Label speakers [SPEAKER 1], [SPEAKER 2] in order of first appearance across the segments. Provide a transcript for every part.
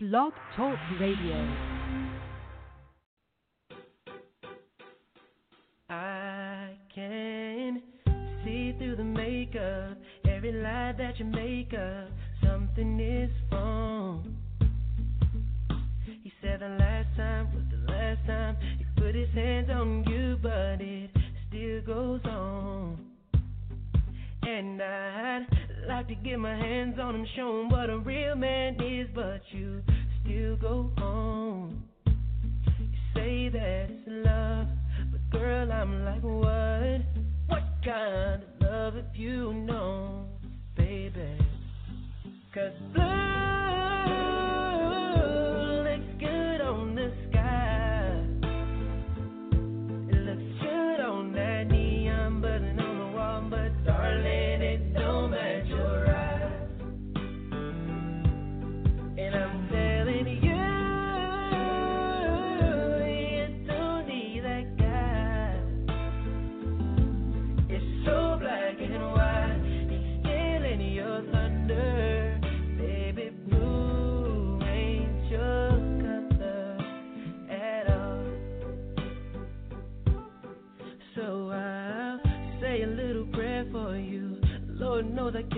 [SPEAKER 1] Blog Talk Radio.
[SPEAKER 2] I can see through the makeup, every lie that you make up, something is wrong. He said the last time was the last time he put his hands on you, but it still goes on. And I'd like to get my hands on him, show him what a real man is, but you still go home. You say that it's love, but girl, I'm like, what? What kind of love if you know, baby? Cause blue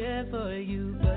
[SPEAKER 2] care for you,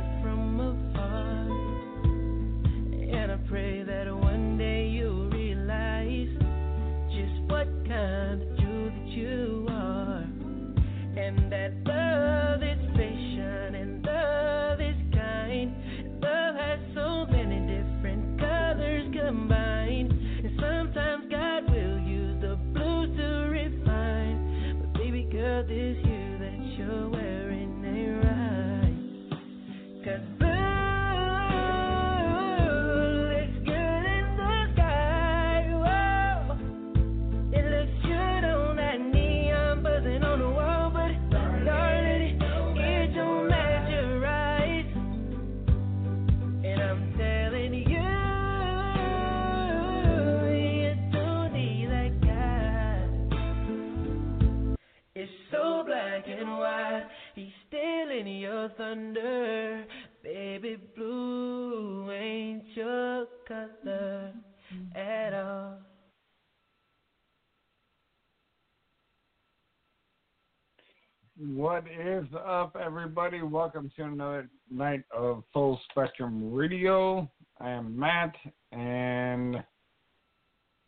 [SPEAKER 2] What is
[SPEAKER 3] up, everybody? Welcome to another night of Full Spectrum Radio. I am Matt, and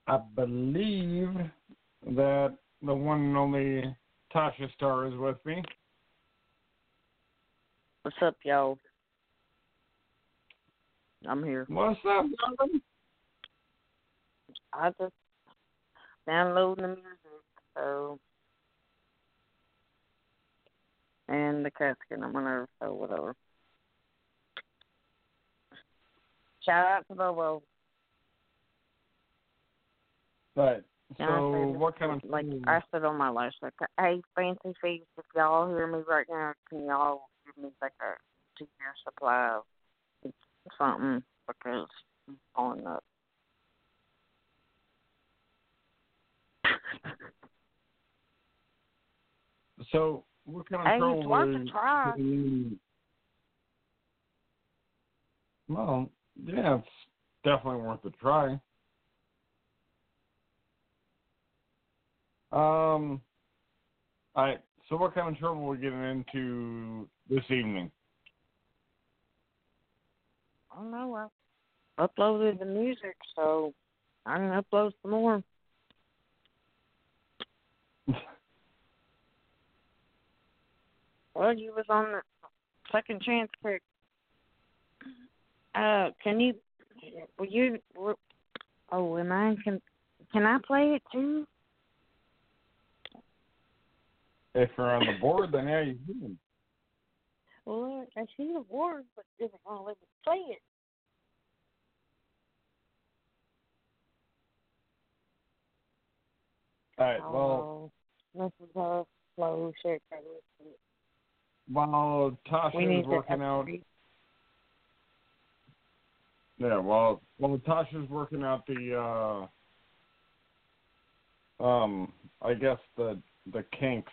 [SPEAKER 3] I believe that the one and only Tasha Starr is with me.
[SPEAKER 4] What's up, y'all? I'm here.
[SPEAKER 3] What's up?
[SPEAKER 4] I just downloading the music, so and the casket. I'm gonna so whatever. Shout out to Bobo.
[SPEAKER 3] Right.
[SPEAKER 4] Yeah,
[SPEAKER 3] So, what kind of
[SPEAKER 4] like I said on my last like, hey, Fancy Feast, if y'all hear me right now, can y'all give me like a two year supply of something because I'm on up.
[SPEAKER 3] So, what kind of
[SPEAKER 4] Hey,
[SPEAKER 3] trouble was
[SPEAKER 4] a try.
[SPEAKER 3] Well, yeah, it's definitely worth a try. Um, all right. So, what kind of trouble are we getting into this evening?
[SPEAKER 4] I don't know. I uploaded the music, so I can upload some more. Well, you was on the second chance pick. Uh, can you? Will you? Oh, am I can. Can I play it too?
[SPEAKER 3] If you're on the board, then yeah, you can.
[SPEAKER 4] Well, I see the board, but it doesn't want to let me play it.
[SPEAKER 3] All right. Well,
[SPEAKER 4] Oh, this is a slow shit
[SPEAKER 3] while
[SPEAKER 4] Tasha is
[SPEAKER 3] working out. Yeah, while while Tasha's working out the uh, um, I guess the the kinks.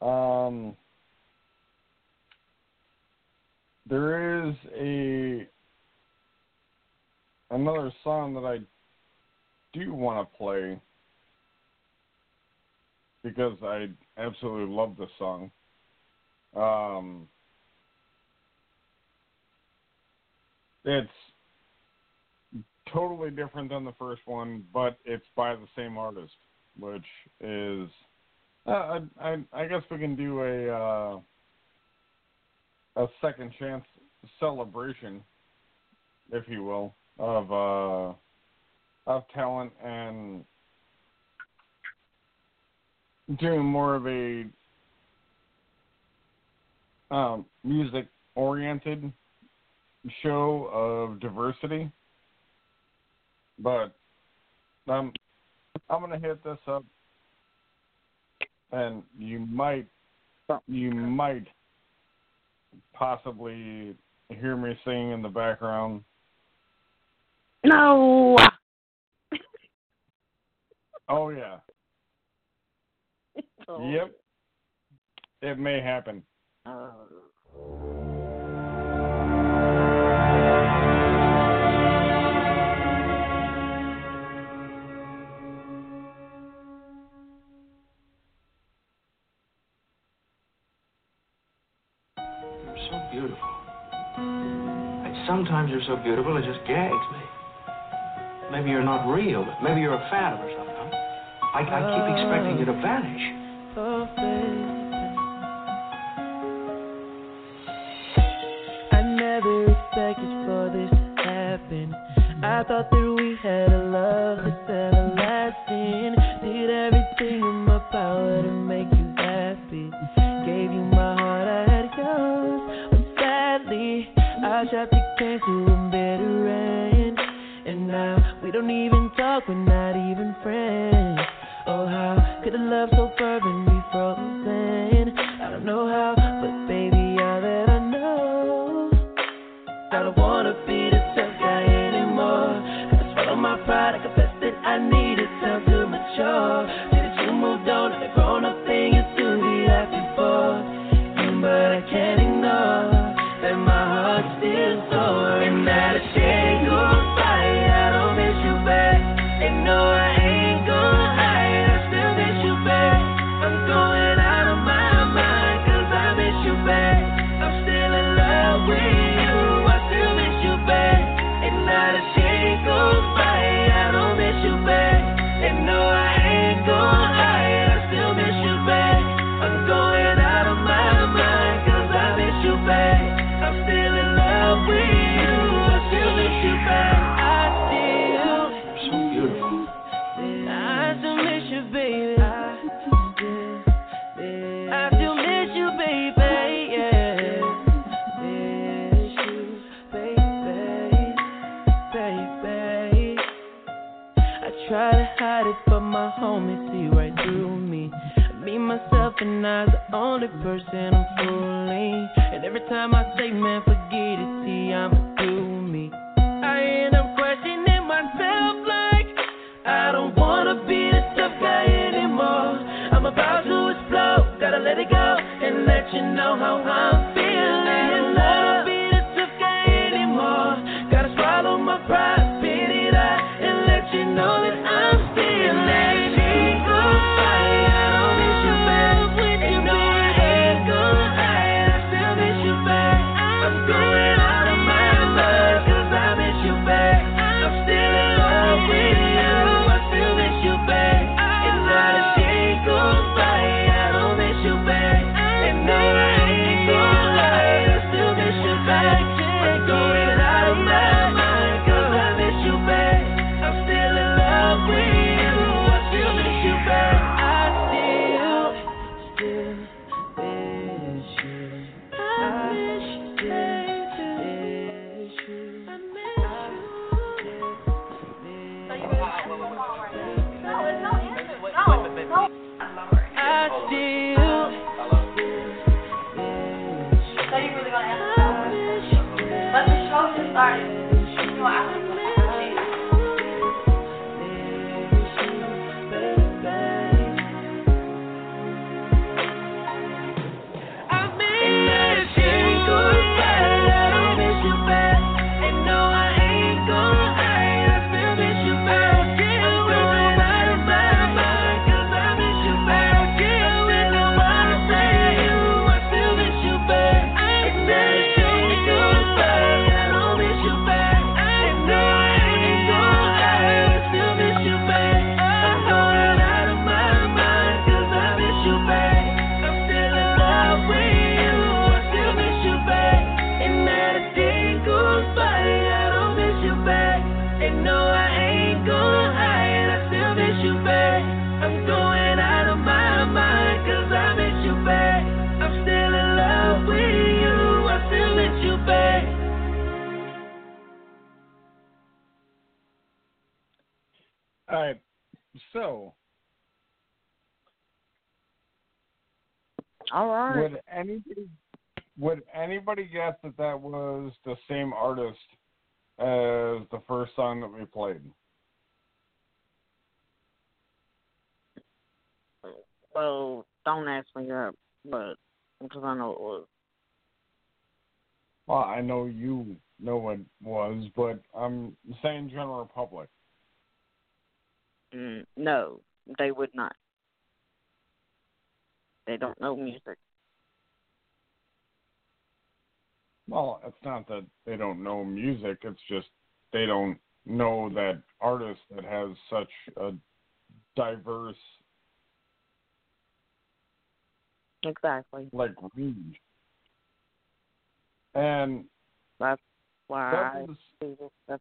[SPEAKER 3] Um, there is a another song that I do want to play because I absolutely love this song. Um, it's totally different than the first one, but it's by the same artist, which is uh, I, I, guess we can do a uh, a second chance celebration, if you will, of uh, of talent and doing more of a um, music oriented show of diversity. But um, I'm gonna hit this up, and you might, you might possibly hear me singing in the background.
[SPEAKER 4] No.
[SPEAKER 3] oh yeah.
[SPEAKER 4] Oh.
[SPEAKER 3] Yep. It may happen
[SPEAKER 5] so beautiful. Sometimes you're so beautiful it just gags me. Maybe you're not real. Maybe you're a phantom or something. I, I keep expecting you to vanish.
[SPEAKER 2] Oh, oh, oh. I thought that we had a love that's everlasting. Did everything in my power to
[SPEAKER 4] Well, don't ask me that, but because I know it was.
[SPEAKER 3] Well, I know you know what it was, but I'm saying general public.
[SPEAKER 4] Mm, no, they would not. They don't know music.
[SPEAKER 3] Well, it's not that they don't know music, it's just they don't know that artist that has such a diverse
[SPEAKER 4] Exactly.
[SPEAKER 3] like range. And
[SPEAKER 4] That's why
[SPEAKER 3] that
[SPEAKER 4] I do the stuff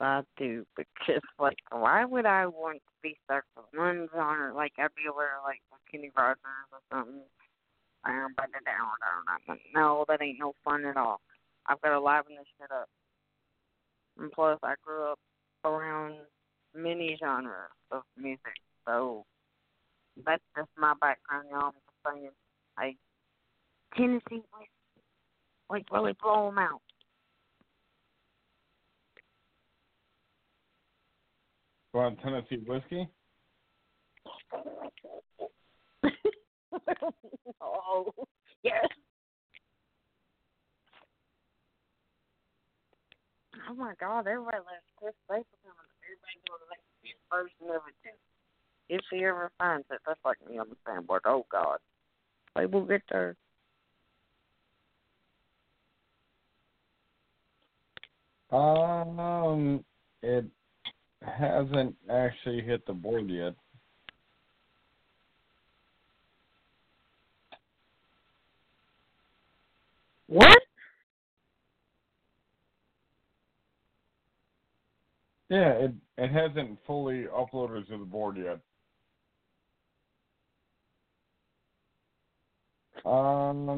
[SPEAKER 4] I do. Because, like, why would I want to be stuck with one genre? Like, I'd be aware, like, Kenny Rogers or something. But down, down, down. No, that ain't no fun at all. I've got to liven this shit up. And plus, I grew up around many genres of music, so that's just my background, y'all. I'm just saying, I Tennessee whiskey, like really blow 'em out.
[SPEAKER 3] on Tennessee whiskey.
[SPEAKER 4] oh, yes. Oh my God! Everybody loves Chris Stapleton. Everybody goes like his version of it too. If he ever finds it, that's like me on the sandboard. Oh God, they will get there.
[SPEAKER 3] Um, it hasn't actually hit the board yet.
[SPEAKER 4] What?
[SPEAKER 3] Yeah, it it hasn't fully uploaded to the board yet. Um,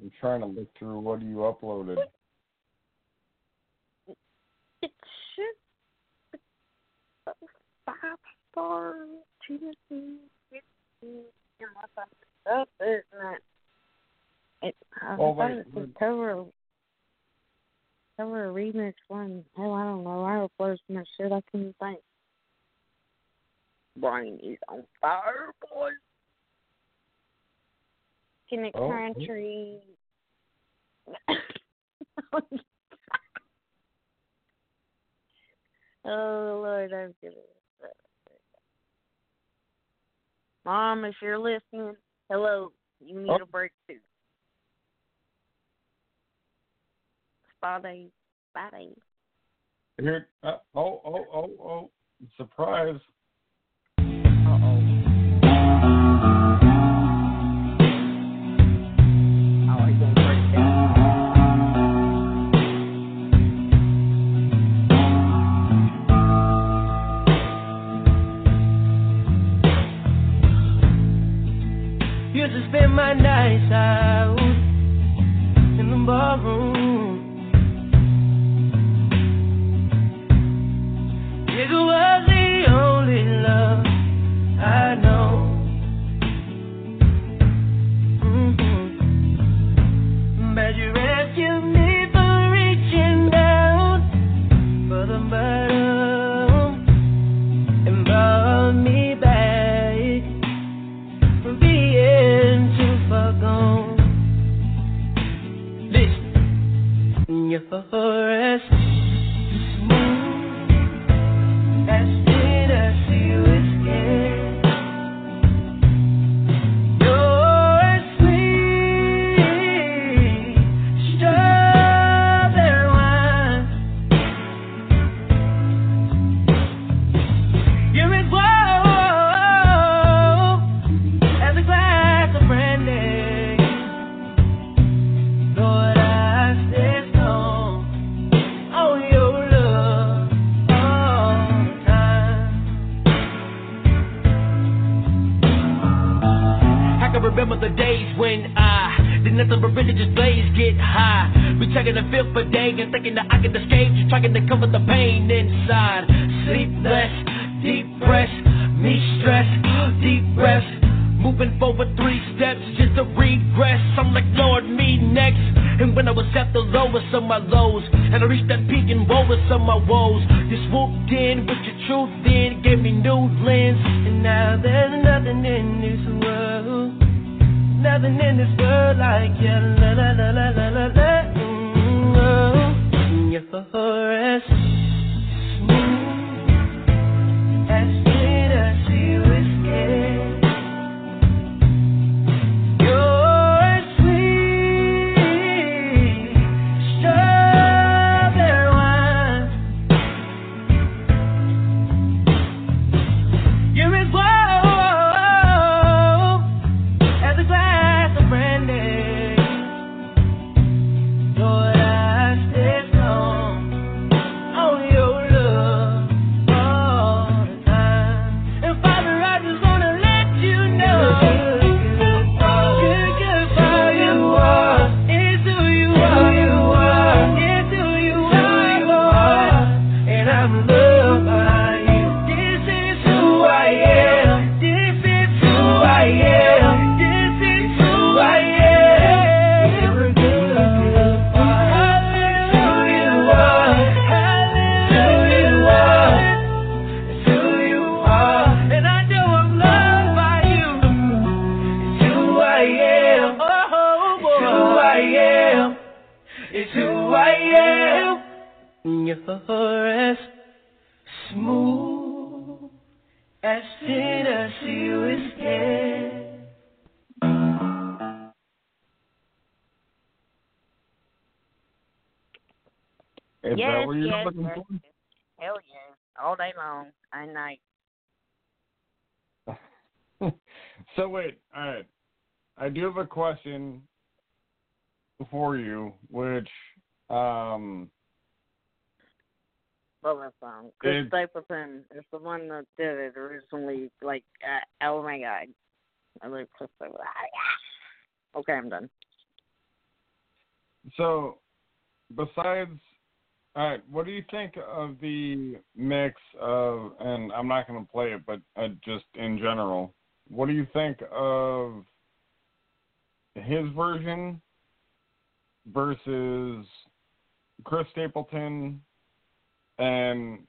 [SPEAKER 3] I'm trying to look through what you uploaded.
[SPEAKER 4] It should five star Tennessee unless I messed up, isn't it? It I
[SPEAKER 3] Oh,
[SPEAKER 4] thought
[SPEAKER 3] wait,
[SPEAKER 4] it was cover cover a remix one. Hell I don't know. I uploaded much shit I couldn't think. Brain is on fire, boys. Kinnick
[SPEAKER 3] Oh, oh.
[SPEAKER 4] Country. oh Lord, I'm gonna. Mom, if you're listening, hello. You need
[SPEAKER 3] Oh.
[SPEAKER 4] a break too. Spotty, spotty.
[SPEAKER 3] Here, uh, oh, oh, oh, oh! Surprise!
[SPEAKER 2] Nights
[SPEAKER 3] question for you, which um
[SPEAKER 4] Love that song. Chris
[SPEAKER 3] It-
[SPEAKER 4] Stapleton is the one that did it originally. Like, uh, oh my god. I love Chris Stapleton. Okay, I'm done.
[SPEAKER 3] so besides all right, what do you think of the mix of and I'm not going to play it but uh, just in general. What do you think of his version versus Chris Stapleton and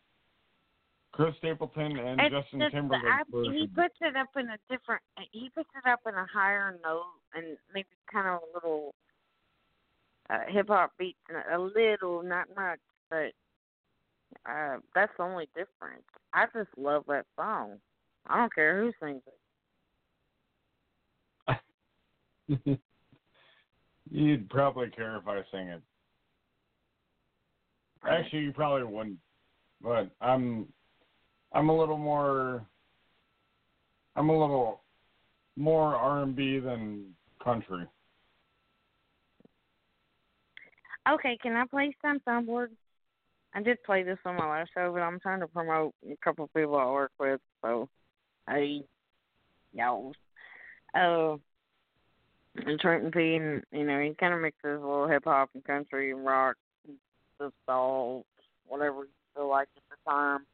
[SPEAKER 3] Chris Stapleton and
[SPEAKER 4] It's
[SPEAKER 3] Justin
[SPEAKER 4] just,
[SPEAKER 3] Timberlake
[SPEAKER 4] I, he puts it up in a different. He puts it up in a higher note and maybe kind of a little uh, hip hop beats, a little, not much, but uh, that's the only difference. I just love that song. I don't care who sings it.
[SPEAKER 3] You'd probably care if I sing it. Actually, you probably wouldn't. But I'm, I'm a little more. I'm a little more R and B than country.
[SPEAKER 4] Okay, can I play some soundboard? I did play this on my last show, but I'm trying to promote a couple of people I work with, so hey, y'all. Uh, and Trenton P, and you know, he kind of mixes a little hip hop and country and rock, and just all whatever you feel like at the time.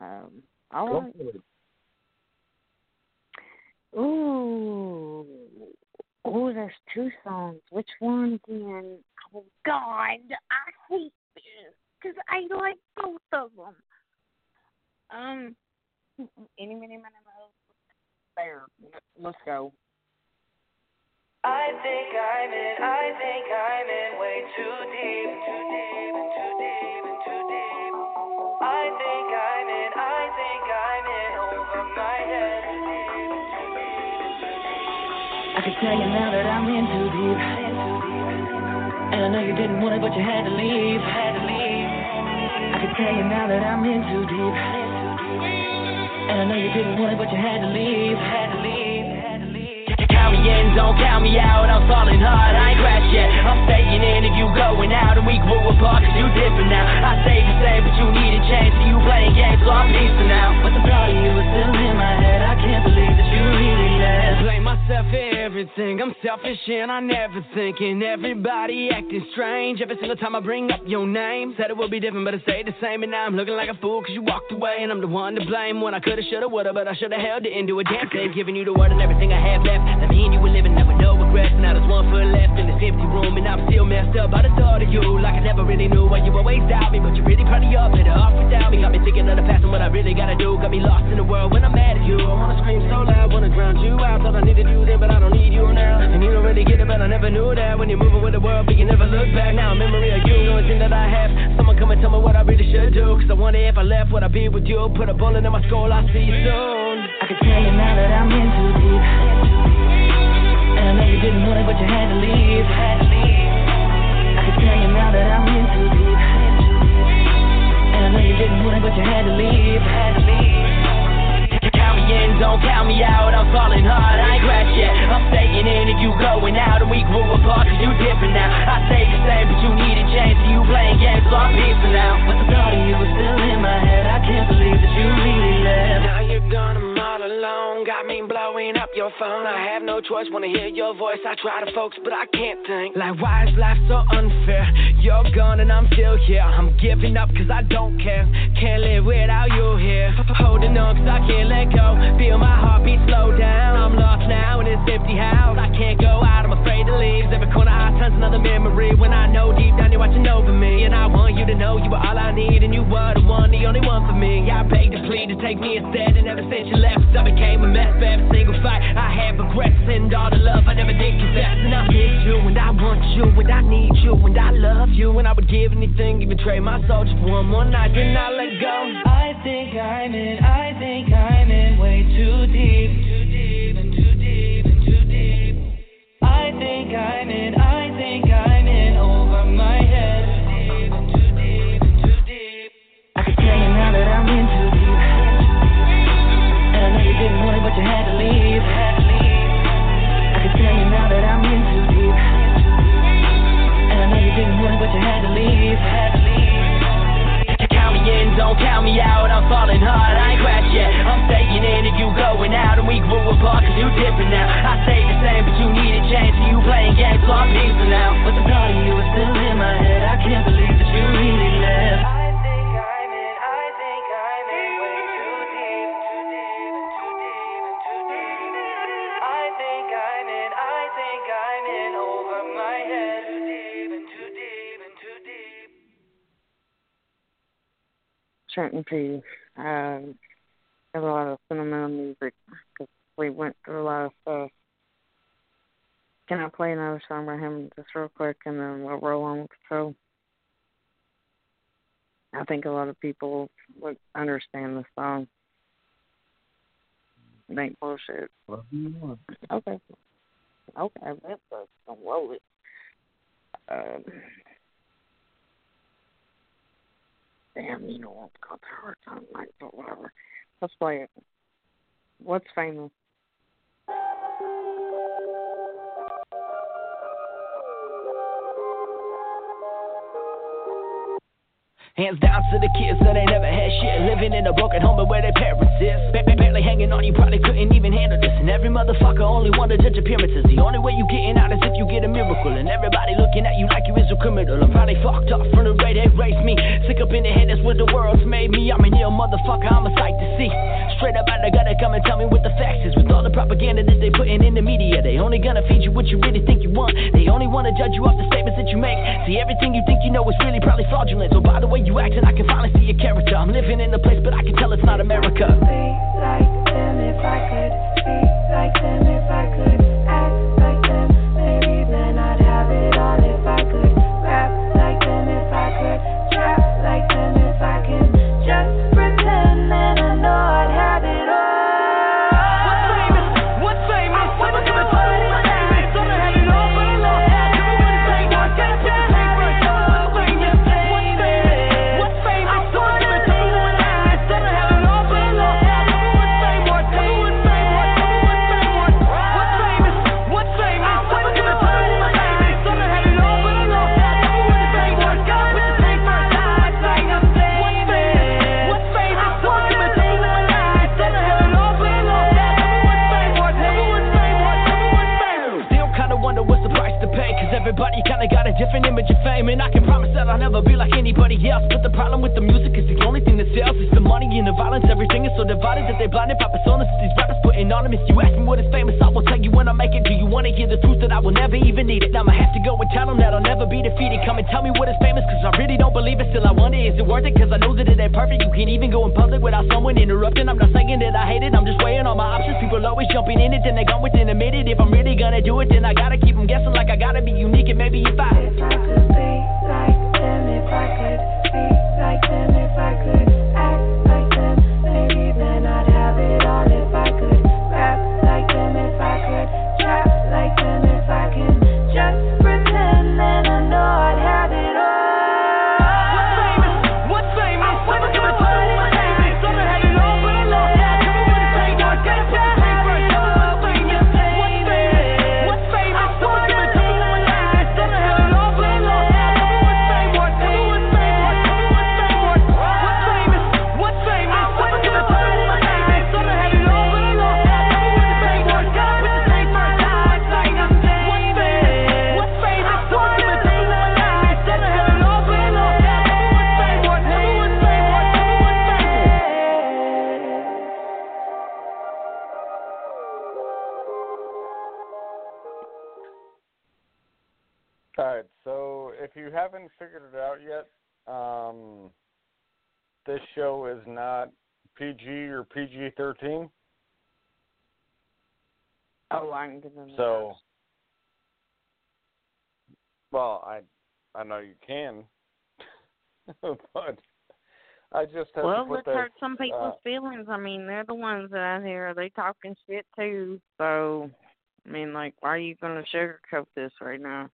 [SPEAKER 4] Um, all right. Ooh. Oh, there's two songs. Which one again? Oh, God. I hate this because I like both of them. Um, any minute, minute, there. Let's go.
[SPEAKER 2] I think I'm in, I think I'm in way too deep, too deep, and too deep, and too deep. I think I'm in, I think I'm in over my head.
[SPEAKER 6] I can tell you now that I'm in too deep. And I know you didn't want it, but you had to leave. Had to leave. I can tell you now that I'm in too deep. And I know you didn't want it, but you had to leave. Had to leave.
[SPEAKER 2] Count me in, don't count me out. I'm falling hard, I ain't crashed yet. I'm staying in if you going out, and we grew apart cause you different now. I stayed the same, but you need a change, so you playing games, so I'm peaceful now.
[SPEAKER 6] But the thought of you was still in my head. I can't believe that you really left.
[SPEAKER 2] Blame myself for everything, I'm
[SPEAKER 7] selfish and I never thinking. Everybody acting strange every single time I bring up your name. Said it would be different, but it stayed the same. And now I'm looking like a fool cause you walked away. And I'm the one to blame when I coulda, shoulda, woulda, but I shoulda held it into a thing. Giving you the word and everything I have left. That me you were living there with no regrets. Now there's one foot left in this empty room. And I'm still messed up by the thought of you. Like I never really knew why you always doubt me. But you really probably up, better off without me. Got me thinking of the past and what I really gotta do. Got me lost in the world when I'm mad at you. I wanna scream so loud, wanna drown you out. Thought I needed you then, but I don't need you now. And you don't really get it, but I never knew that. When you're moving with the world, but you never look back. Now a memory of you, the only thing that I have. Someone come and tell me what I really should do. Cause I wonder if I left, would I be with you? Put a bullet in my skull, I'll see you soon.
[SPEAKER 6] I can tell you now that I'm in too deep. And I know you didn't want it, but you had to leave. I can tell you now that I'm in too deep. And I know you didn't want it, but you had to leave.
[SPEAKER 7] Count me in, don't count me out. I'm falling hard, I ain't crashed yet. I'm staying in if you going out, and we grew apart cause you different now. I stay the same, but you need a change, so you playing games, so I'm peaceful now.
[SPEAKER 6] But the thought of you was still in my head. I can't believe that you really left.
[SPEAKER 7] Now you're gone, alone. Got me blowing up your phone. I have no choice, wanna hear your voice. I try to focus, but I can't think. Like, why is life so unfair? You're gone and I'm still here. I'm giving up cause I don't care. Can't live without you here. Holding on cause I can't let go. Feel my heartbeat slow down. I'm lost now in this empty house. I can't go out, I'm afraid to leave. Every corner I turns another memory. When I know deep down over me. And I want you to know you were all I need. And you were the one, the only one for me. I begged to plead to take me instead. And ever since you left, I became a mess for every single fight. I had regrets and all the love I never did confess. And I miss you, and I want you, and I need you, and I love you. And I would give anything, even trade my soul just for one more night. Then I let go.
[SPEAKER 6] I think I'm in, I think I'm in way too deep. And too deep had to leave.
[SPEAKER 7] Count me in, don't count me out. I'm falling hard, I ain't crashed yet. I'm staying in if you going out, and we grew apart cause you different now. I stay the same, but you need a change, you playing games, so I'm peaceful now.
[SPEAKER 6] But the thought of you is still in my head. I can't believe that
[SPEAKER 4] certainty. Um, have a lot of sentimental music because we went through a lot of stuff. Can I play another song by him just real quick and then we'll roll on with the show? I think a lot of people would understand the song. It ain't bullshit. Okay. Okay, that's don't roll it. Um, damn, you know what? Got the hard time, like, but whatever. Let's play it. What's famous?
[SPEAKER 7] Hands down to the kids that ain't never had shit. Living in a broken home where their parents is. Ba- ba- Barely hanging on, you probably couldn't even handle this. And every motherfucker only wanna judge appearances. The only way you getting out is if you get a miracle. And everybody looking at you like you is a criminal. I'm probably fucked up from the way they raised me. Sick up in the head, that's what the world's made me. I'm an ill motherfucker, I'm a sight to see. Straight up out the gutter, come and tell me what the facts is. With all the propaganda that they putting in the media, they only gonna feed you what you really think you want. They only wanna judge you off the statements that you make. See, everything you think you know is really probably fraudulent. So by the way you acting, I can finally see your character. I'm living in a place, but I can tell it's not America.
[SPEAKER 8] Be like them if I could. Speak like them
[SPEAKER 7] different image of fame, and I can promise that I'll never be like anybody else. But the problem with the music is the only thing that sells. is the money and the violence. Everything is so divided that they're blinded by personas. These rappers them. If you ask me what is famous, I will tell you when I make it. Do you want to hear the truth that I will never even need it? Now I have to go and tell them that I'll never be defeated. Come and tell me what is famous, cause I really don't believe it. Still, I wonder, is it worth it? Cause I know that it ain't perfect. You can't even go in public without someone interrupting. I'm not saying that I hate it, I'm just weighing all my options. People always jumping in it, then they gone within a minute. If I'm really gonna do it, then I gotta keep them guessing like I gotta be unique. And maybe if I.
[SPEAKER 8] If I could be like I could be like them, if I could
[SPEAKER 3] PG or PG 13.
[SPEAKER 4] Oh, I can get in
[SPEAKER 3] So, well, I I know you can, but I just have
[SPEAKER 4] Well,
[SPEAKER 3] to put
[SPEAKER 4] let's
[SPEAKER 3] that.
[SPEAKER 4] hurt some people's
[SPEAKER 3] uh,
[SPEAKER 4] feelings. I mean, they're the ones that out here they talking shit too. So, I mean, like, why are you gonna sugarcoat this right now?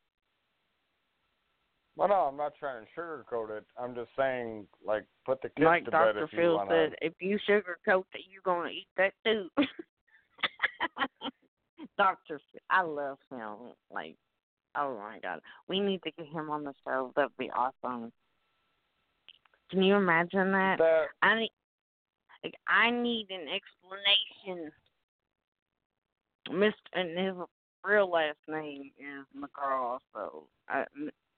[SPEAKER 3] Well, no, I'm not trying to sugarcoat it. I'm just saying, like, put the kids
[SPEAKER 4] like
[SPEAKER 3] to bed
[SPEAKER 4] Dr.
[SPEAKER 3] if you
[SPEAKER 4] Phil
[SPEAKER 3] want
[SPEAKER 4] said, if you sugarcoat that, you're gonna eat that too. Dr. Phil, I love him. Like, oh my god, we need to get him on the show. That'd be awesome. Can you imagine that?
[SPEAKER 3] That
[SPEAKER 4] I need, like, I need an explanation. Mr. and his real last name is McGraw, so uh,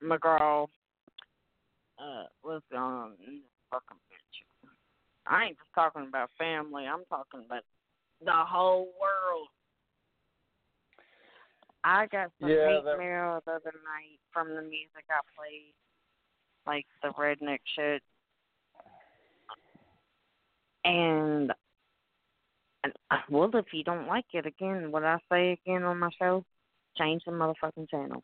[SPEAKER 4] M- McGraw uh, was on this fucking picture. I ain't just talking about family. I'm talking about the whole world. I got some
[SPEAKER 3] Yeah,
[SPEAKER 4] hate
[SPEAKER 3] that-
[SPEAKER 4] mail the other night from the music I played, like the redneck shit and, and uh, well, if you don't like it again, what I say again on my show, change the motherfucking channel.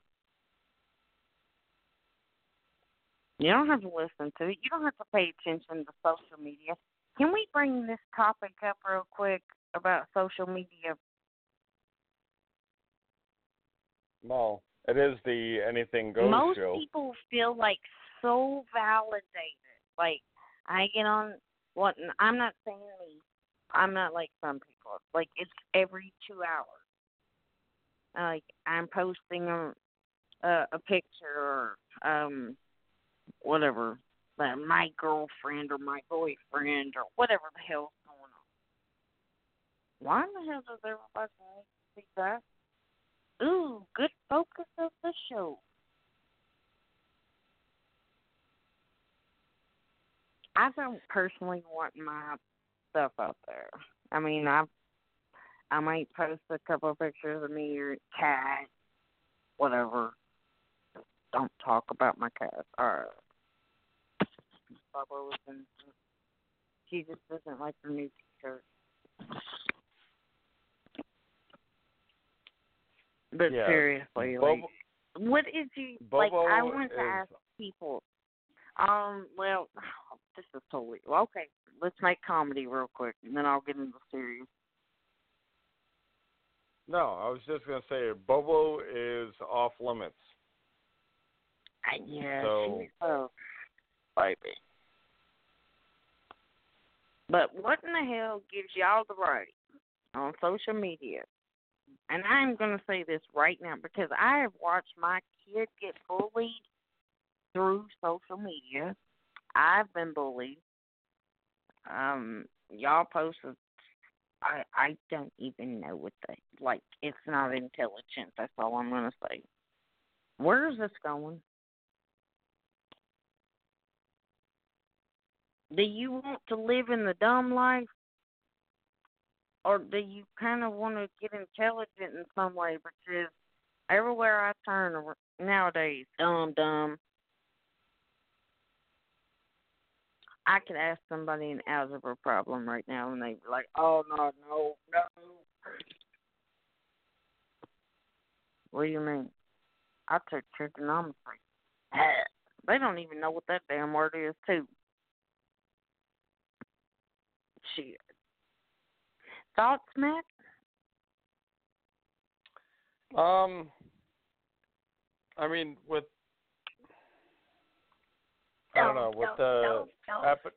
[SPEAKER 4] You don't have to listen to it. You don't have to pay attention to social media. Can we bring this topic up real quick about social media?
[SPEAKER 3] well, it is the anything goes
[SPEAKER 4] Most
[SPEAKER 3] show.
[SPEAKER 4] people feel like so validated. Like I get on what I'm not saying me. I'm not like some people. Like it's every two hours. Like I'm posting a a, a picture or um whatever that my girlfriend or my boyfriend or whatever the hell's going on. Why in the hell does everybody see that? Ooh, good focus of the show. I don't personally want my stuff out there. I mean, I I might post a couple of pictures of me or cat, whatever. Don't talk about my cat. Or Bubba was in. She just doesn't like her new T-shirt. But
[SPEAKER 3] Yeah,
[SPEAKER 4] seriously,
[SPEAKER 3] Bobo-
[SPEAKER 4] like, what is you like? I want to ask people. Um, well, this is totally well, okay. Let's make comedy real quick, and then I'll get into the serious.
[SPEAKER 3] No, I was just gonna say Bobo is off limits.
[SPEAKER 4] I, yeah,
[SPEAKER 3] So-
[SPEAKER 4] she's a baby. But what in the hell gives y'all the right on social media? And I'm going to say this right now because I have watched my kid get bullied through social media. I've been bullied. Um, y'all posted. I I don't even know what they like. It's not intelligent. That's all I'm to say. Where is this going? Do you want to live in the dumb life, or do you kind of want to get intelligent in some way? Because everywhere I turn nowadays, dumb, dumb. I could ask somebody an algebra problem right now, and they'd be like, "Oh no, no, no." What do you mean? I took trigonometry. They don't even know what that damn word is, too. Shit. Thoughts, Matt?
[SPEAKER 3] Um, I mean, with I don't know with the epi-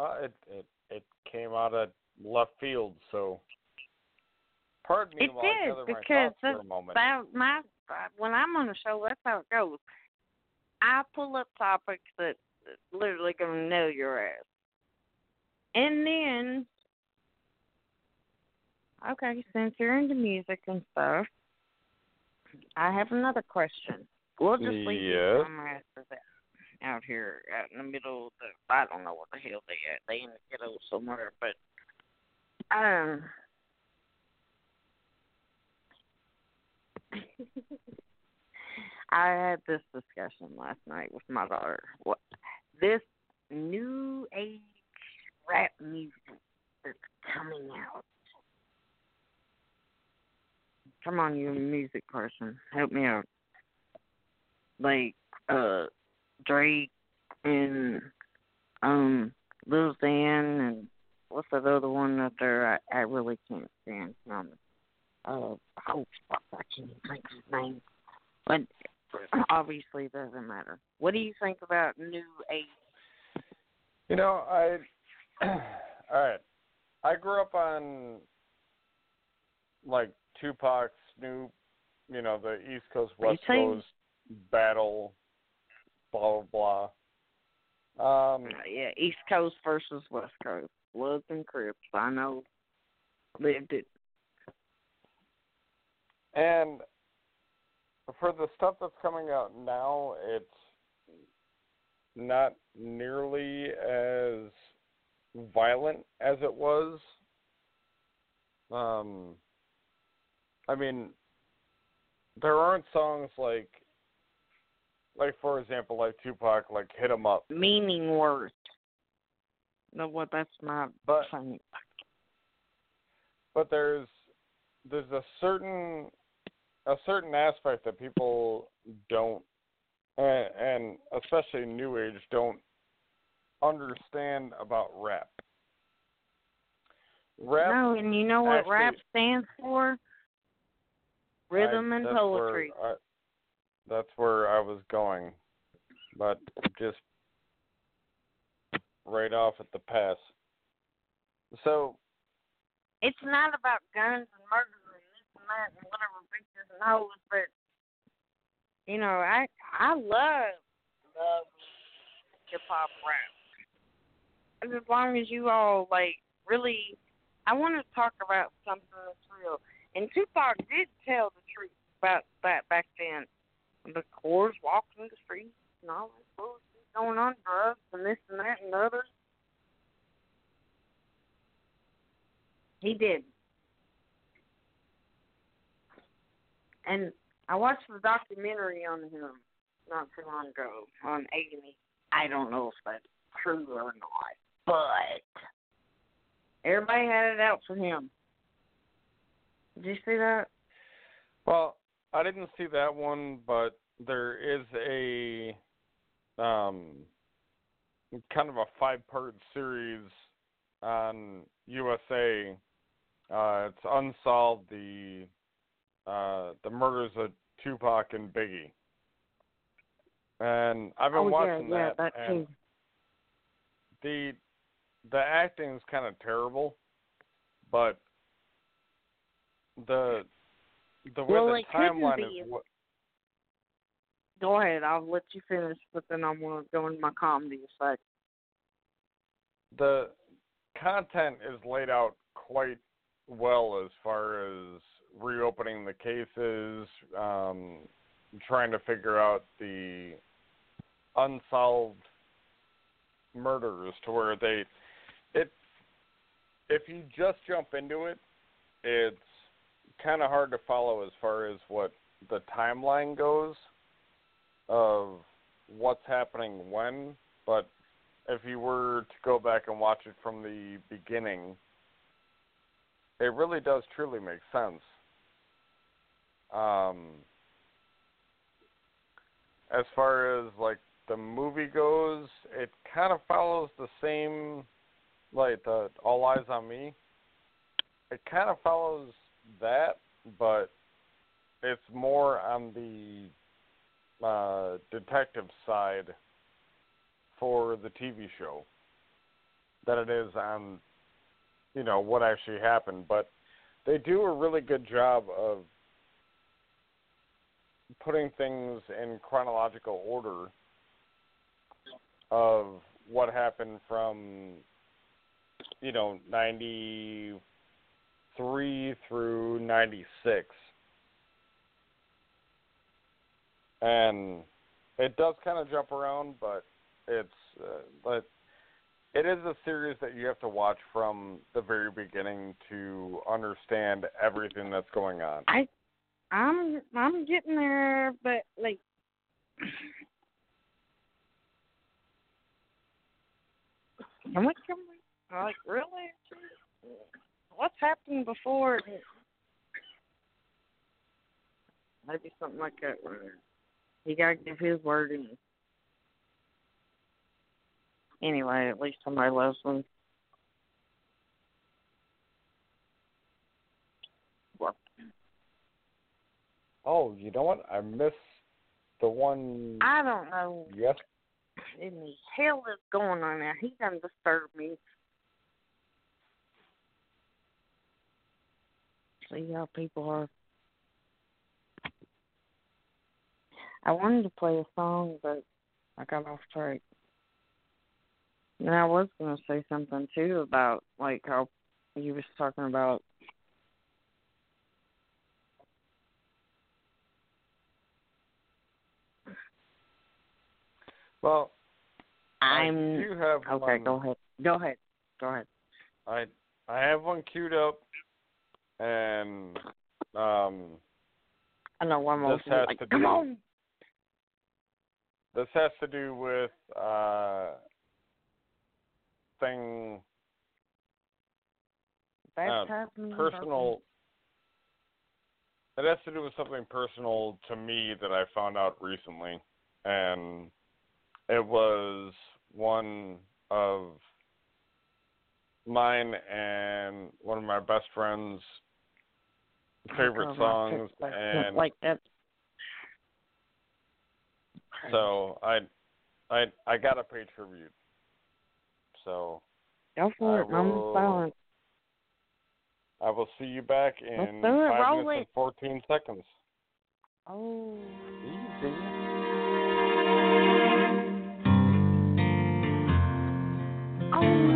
[SPEAKER 3] uh, it it it came out of left field, so pardon me
[SPEAKER 4] It
[SPEAKER 3] while I
[SPEAKER 4] did,
[SPEAKER 3] gather my
[SPEAKER 4] because
[SPEAKER 3] thoughts for a
[SPEAKER 4] that's
[SPEAKER 3] moment.
[SPEAKER 4] About my when I'm on a show, that's how it goes. I pull up topics that that literally gonna know your ass, and then okay, since you're into music and stuff, I have another question. We'll just leave
[SPEAKER 3] Yes.
[SPEAKER 4] these dumbasses out- out here out in the middle of the I don't know what the hell they at. They in the ghetto somewhere, but um I had this discussion last night with my daughter. What this new age rap music that's coming out. Come on, you music person, help me out. Like uh Drake and um Lil Xan and what's that other one that there I, I really can't stand um uh oh fuck I can't think his name. But obviously it doesn't matter. What do you think about new age
[SPEAKER 3] You know, I all right. I grew up on like Tupac, Snoop, you know, the East Coast West Coast battle, blah blah blah. Um,
[SPEAKER 4] yeah, East Coast versus West Coast. Bloods and Crips. I know lived it.
[SPEAKER 3] and for the stuff that's coming out now, it's not nearly as violent as it was. Um, I mean, there aren't songs like, like for example, like Tupac, like "Hit 'Em Up,"
[SPEAKER 4] Meaning worth. No what that's my
[SPEAKER 3] But-
[SPEAKER 4] thing.
[SPEAKER 3] but there's there's a certain a certain aspect that people don't and, and especially new age don't understand about rap. Rap
[SPEAKER 4] no, and you know what
[SPEAKER 3] actually-
[SPEAKER 4] rap stands for? Rhythm
[SPEAKER 3] I-
[SPEAKER 4] and poetry.
[SPEAKER 3] Where I, that's where I was going, but just right off at the pass. So
[SPEAKER 4] It's not about guns and murder and this and that and bitches but you know, I I love love hip hop rap. As long as you all like really I want to talk about something that's real. And Tupac did tell the truth about that back then. The cores walking the streets and all that bullshit going on, drugs and this and that and the other. He did. And I watched the documentary on him not too long ago on A and E. I don't know if that's true or not, but everybody had it out for him. Did you see that?
[SPEAKER 3] Well, I didn't see that one, but there is a um kind of a five part series on USA. Uh it's unsolved the uh the murders of Tupac and Biggie. And I've been
[SPEAKER 4] oh
[SPEAKER 3] watching
[SPEAKER 4] yeah, yeah,
[SPEAKER 3] that,
[SPEAKER 4] that
[SPEAKER 3] and
[SPEAKER 4] too.
[SPEAKER 3] the the acting is kind of terrible, but the the way
[SPEAKER 4] Well,
[SPEAKER 3] the timeline is what
[SPEAKER 4] Go ahead, I'll let you finish, but then I'm gonna go into my comedy a
[SPEAKER 3] the content is laid out quite well as far as reopening the cases, um, trying to figure out the unsolved murders to where they it if you just jump into it, it's kind of hard to follow as far as what the timeline goes of what's happening when, but if you were to go back and watch it from the beginning, it really does truly make sense. Um, as far as like the movie goes, it kind of follows the same, like the All Eyez on Me. It kind of follows that, but it's more on the uh, detective side for the TV show than it is on, you know, what actually happened. But they do a really good job of putting things in chronological order of what happened from you know 93 through 96 and it does kind of jump around but it's uh, but it is a series that you have to watch from the very beginning to understand everything that's going on.
[SPEAKER 4] I I'm I'm getting there, but like can we come like really? What's happened before? Maybe something like that. Where he gotta give his word and anyway, at least somebody loves him.
[SPEAKER 3] Oh you know what i missed the one
[SPEAKER 4] I don't know
[SPEAKER 3] yes
[SPEAKER 4] in the hell is going on there. He done disturbed me. See how people are. I wanted to play a song, but I got off track. And I was going to say something too about like how you was talking about
[SPEAKER 3] well
[SPEAKER 4] I'm
[SPEAKER 3] I have
[SPEAKER 4] okay.
[SPEAKER 3] one.
[SPEAKER 4] Go ahead. Go ahead. Go ahead.
[SPEAKER 3] I I have one queued up, and um,
[SPEAKER 4] I know one more.
[SPEAKER 3] This has
[SPEAKER 4] like,
[SPEAKER 3] to
[SPEAKER 4] come
[SPEAKER 3] do-
[SPEAKER 4] on.
[SPEAKER 3] this has to do with uh, thing
[SPEAKER 4] me
[SPEAKER 3] personal. It has to do with something personal to me that I found out recently, and it was one of mine and one of my best friends' favorite
[SPEAKER 4] Oh,
[SPEAKER 3] songs, and
[SPEAKER 4] like that.
[SPEAKER 3] so I, I, I got a pay tribute. So
[SPEAKER 4] Go for
[SPEAKER 3] I
[SPEAKER 4] it. Silent.
[SPEAKER 3] I will see you back in
[SPEAKER 4] Let's do it.
[SPEAKER 3] five minutes and fourteen seconds.
[SPEAKER 4] Oh.
[SPEAKER 3] Easy.
[SPEAKER 4] Oh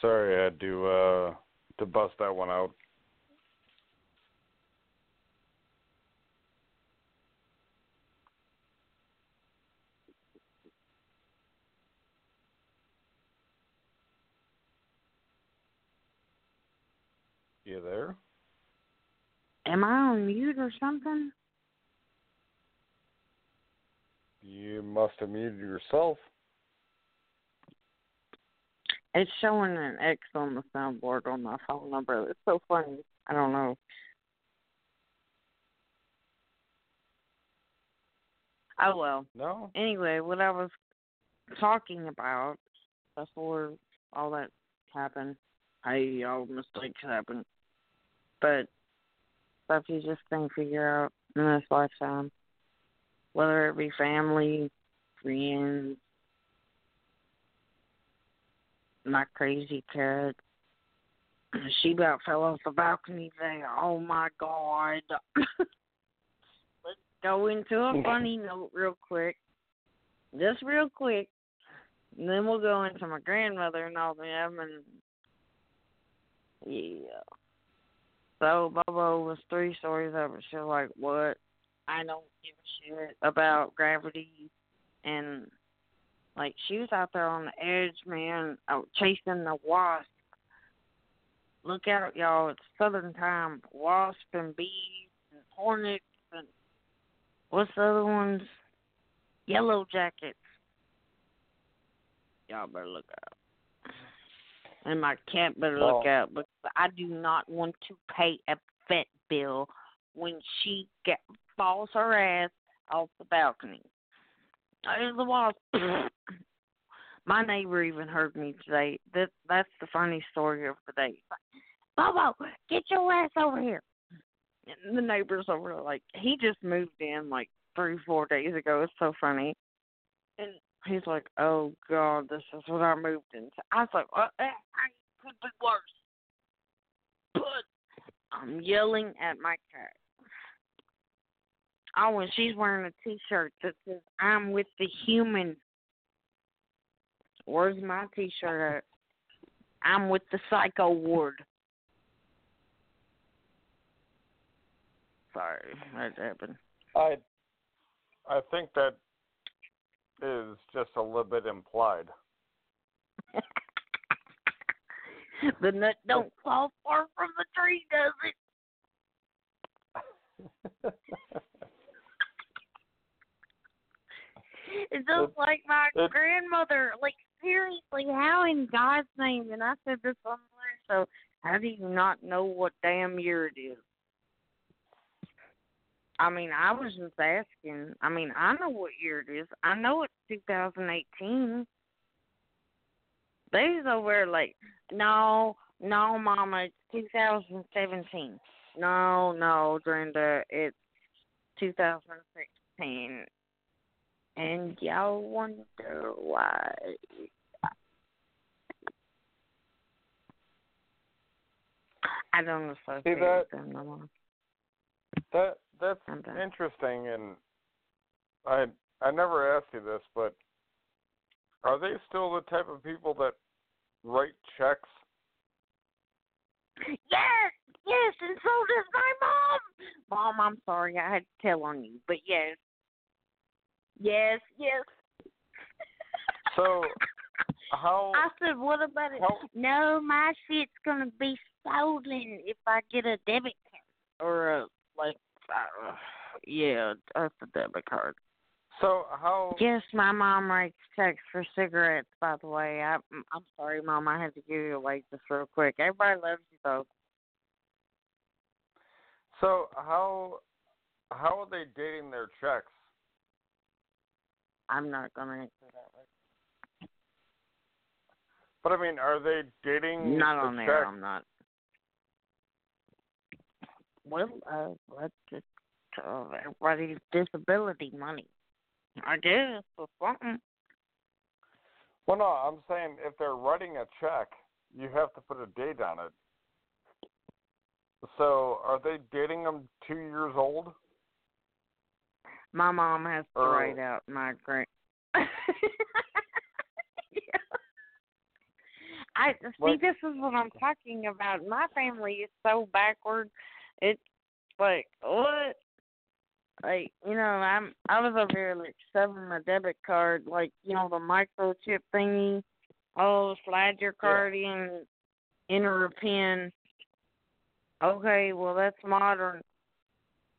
[SPEAKER 3] Sorry, I had to uh to bust that one out. You there?
[SPEAKER 4] Am I on mute or something?
[SPEAKER 3] You must have muted yourself.
[SPEAKER 4] It's showing an X on the soundboard on my phone number. It's so funny. I don't know. Oh well.
[SPEAKER 3] No?
[SPEAKER 4] Anyway, what I was talking about before all that happened, I all mistakes happen. But stuff you just can't figure out in this lifetime. Whether it be family, friends, my crazy cat. She about fell off the balcony there. Oh my god. Let's go into a funny note real quick. Just real quick. And then we'll go into my grandmother and all them and yeah. So Bobo was three stories over. She was like, What? I don't give a shit about gravity and like she was out there on the edge, man, out chasing the wasp. Look out, y'all! It's Southern time. Wasp and bees and hornets and what's the other ones? Yellow jackets. Y'all better look out. And my cat better look
[SPEAKER 3] oh.
[SPEAKER 4] out because I do not want to pay a vet bill when she get falls her ass off the balcony. Uh, the wasp. My neighbor even heard me today. That that's the funny story of the day. Bobo, get your ass over here. And the neighbor's over there, like he just moved in like three, four days ago. It's so funny. And he's like, Oh God, this is what I moved into. I was like, What I could be worse. But I'm yelling at my cat. Oh, and she's wearing a T-shirt that says "I'm with the human." Where's my T-shirt at? I'm with the psycho ward. Sorry, that happened.
[SPEAKER 3] I I think that is just a little bit implied.
[SPEAKER 4] the nut don't fall far from the tree, does it? It's just like my
[SPEAKER 3] it-
[SPEAKER 4] grandmother. Like seriously, how in God's name? And I said this on the last show. How do you not know what damn year it is? I mean, I was just asking. I mean, I know what year it is. I know it's 2018. They's over there like, no, no, Mama, it's 2017. No, no, Brenda, it's 2016. And y'all wonder why. I don't associate
[SPEAKER 3] See that?
[SPEAKER 4] with them no more.
[SPEAKER 3] That that's interesting, and I I never asked you this, but are they still the type of people that write checks?
[SPEAKER 4] Yes, yes, and so does my mom. Mom, I'm sorry I had to tell on you, but yes, yes, yes.
[SPEAKER 3] So how
[SPEAKER 4] I said, what about it?
[SPEAKER 3] how
[SPEAKER 4] No, my shit's gonna be stolen if I get a debit card or a like, uh, yeah, that's a debit card.
[SPEAKER 3] so how
[SPEAKER 4] Yes, my mom writes checks for cigarettes. By the way, I, I'm sorry, mom. I had to give you away just real quick. Everybody loves you though.
[SPEAKER 3] so how how are they dating their checks?
[SPEAKER 4] I'm not gonna answer that. Right.
[SPEAKER 3] But I mean, are they dating
[SPEAKER 4] Not
[SPEAKER 3] the
[SPEAKER 4] on there.
[SPEAKER 3] check?
[SPEAKER 4] I'm not. Well, uh, let's just uh, everybody's disability money. I guess or something.
[SPEAKER 3] Well, no, I'm saying if they're writing a check, you have to put a date on it. So, are they dating them two years old?
[SPEAKER 4] My mom has to
[SPEAKER 3] oh.
[SPEAKER 4] write out my. Yeah. I see.
[SPEAKER 3] What?
[SPEAKER 4] This is what I'm talking about. My family is so backward. It's like what? Like you know, I'm I was over here like shoving my debit card, like you know the microchip thingy. Oh, slide your card in, enter a pin. Okay, well that's modern.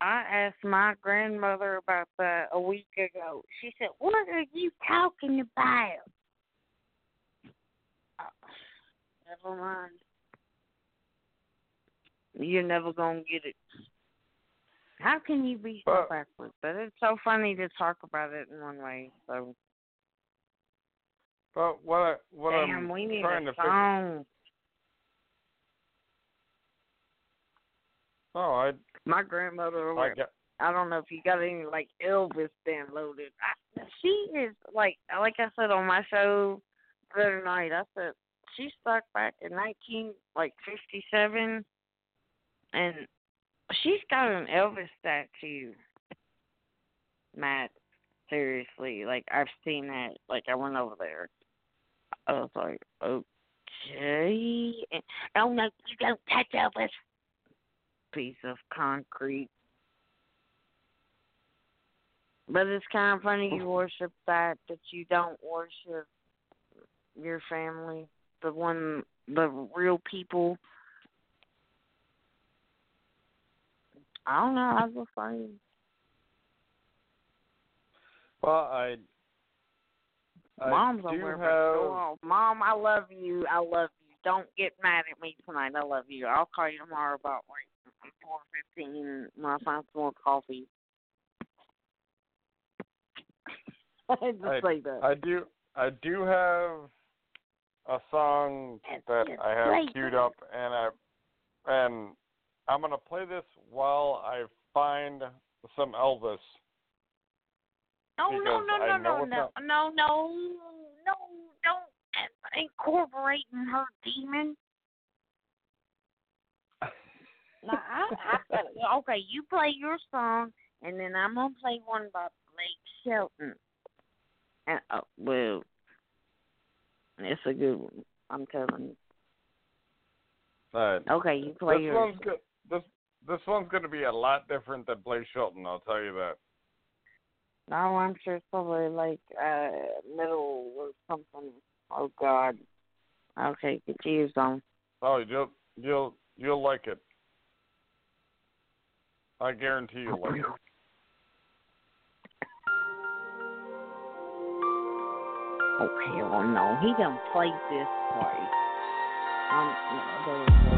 [SPEAKER 4] I asked my grandmother about that a week ago. She said, "What are you talking about?" Uh, Never mind. You're never gonna get it. How can you be so
[SPEAKER 3] But-
[SPEAKER 4] backwards? But it's so funny to talk about it in one way. So
[SPEAKER 3] But what I, what
[SPEAKER 4] damn,
[SPEAKER 3] I'm
[SPEAKER 4] we need
[SPEAKER 3] trying
[SPEAKER 4] a
[SPEAKER 3] to figure.
[SPEAKER 4] song.
[SPEAKER 3] Oh, I
[SPEAKER 4] My grandmother,
[SPEAKER 3] I.
[SPEAKER 4] I don't know if you got any like Elvis downloaded. I, she is like like I said on my show the other night. I said she stuck back in nineteen like fifty seven, and she's got an Elvis statue. Matt, seriously, like I've seen that. Like I went over there. I was like, okay. And, oh no, you don't touch Elvis. Piece of concrete. But it's kind of funny you worship that, but you don't worship your family, the one, the real people. I don't know. I was funny.
[SPEAKER 3] Well, I. I
[SPEAKER 4] Mom's
[SPEAKER 3] do
[SPEAKER 4] over
[SPEAKER 3] have.
[SPEAKER 4] Mom, I love you. I love you. Don't get mad at me tonight. I love you. I'll call you tomorrow about like four fifteen when I find some more coffee. I to
[SPEAKER 3] I-
[SPEAKER 4] say that.
[SPEAKER 3] I do. I do have a song that I have
[SPEAKER 4] great.
[SPEAKER 3] queued up, and I and I'm gonna play this while I find some Elvis.
[SPEAKER 4] No, no, no, no, no, no, no, no, no, don't incorporating her demon. No, I, I okay, you play your song, and then I'm gonna play one by Blake Shelton. And uh, well, it's a good one. I'm telling you.
[SPEAKER 3] Uh,
[SPEAKER 4] Okay, you play
[SPEAKER 3] this
[SPEAKER 4] yours.
[SPEAKER 3] one's good. This this one's gonna be a lot different than Blake Shelton. I'll tell you that.
[SPEAKER 4] No, I'm sure it's probably like uh middle or something. Oh God. Okay, get yours on.
[SPEAKER 3] Oh, you'll you'll you'll like it. I guarantee like it.
[SPEAKER 4] Oh hell no, he done played this part. Um, no-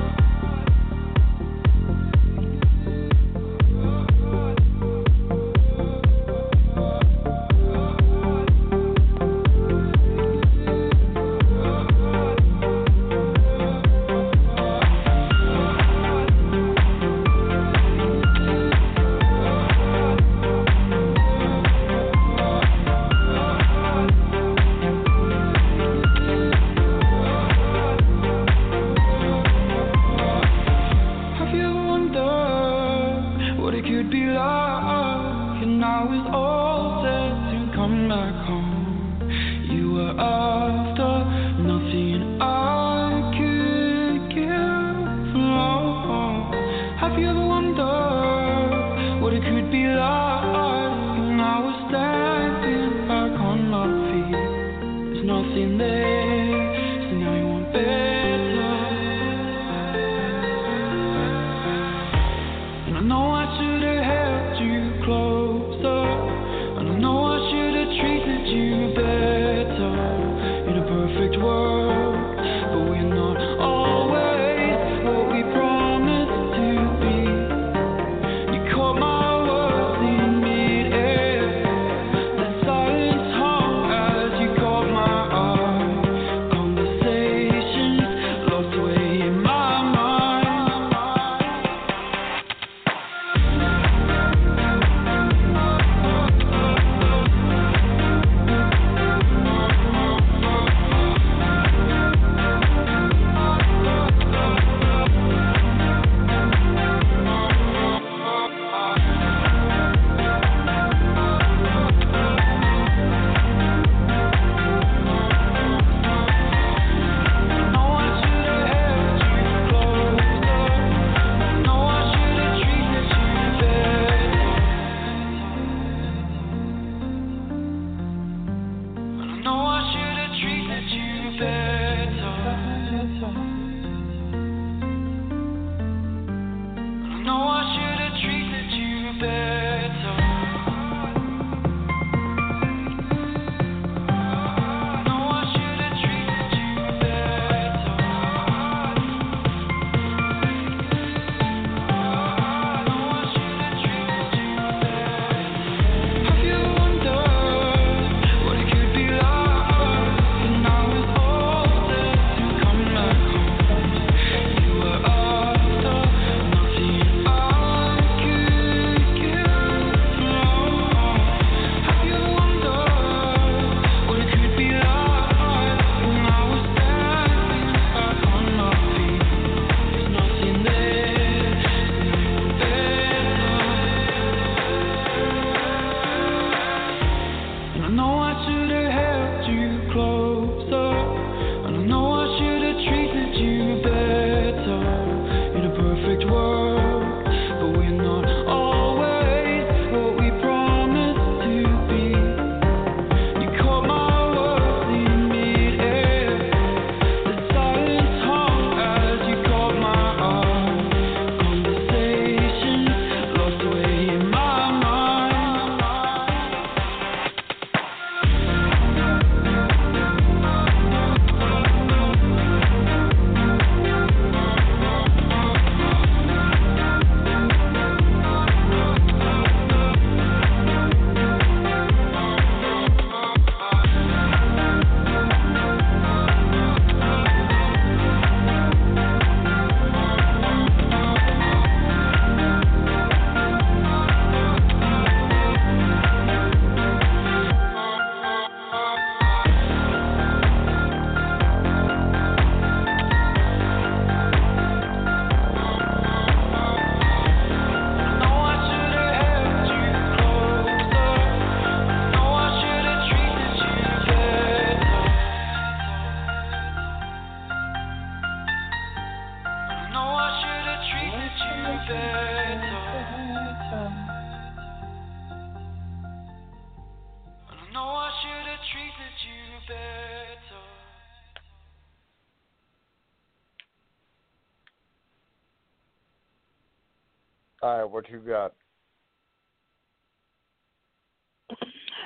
[SPEAKER 9] what you
[SPEAKER 3] got?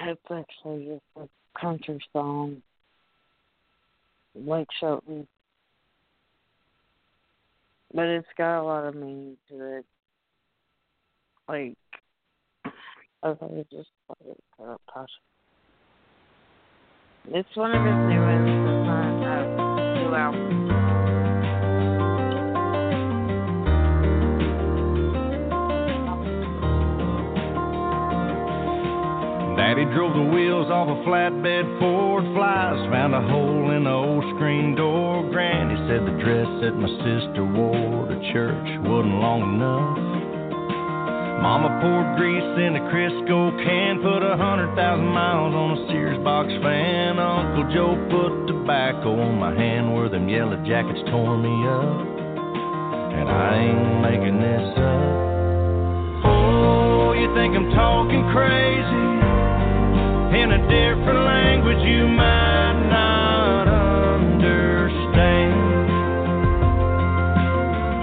[SPEAKER 4] It's actually just a country song. Blake Shelton. But it's got a lot of meaning to it. Like, I think just like uh, it for It's one of his newest, it's not a new album.
[SPEAKER 10] Abby drove the wheels off a flatbed Ford Flies. Found a hole in the old screen door. Granny said the dress that my sister wore to church wasn't long enough. Mama poured grease in a Crisco can, put a hundred thousand miles on a Sears box fan. Uncle Joe put tobacco on my hand where them yellow jackets tore me up. And I ain't making this up. Oh, you think I'm talking crazy? In a different language you might not understand.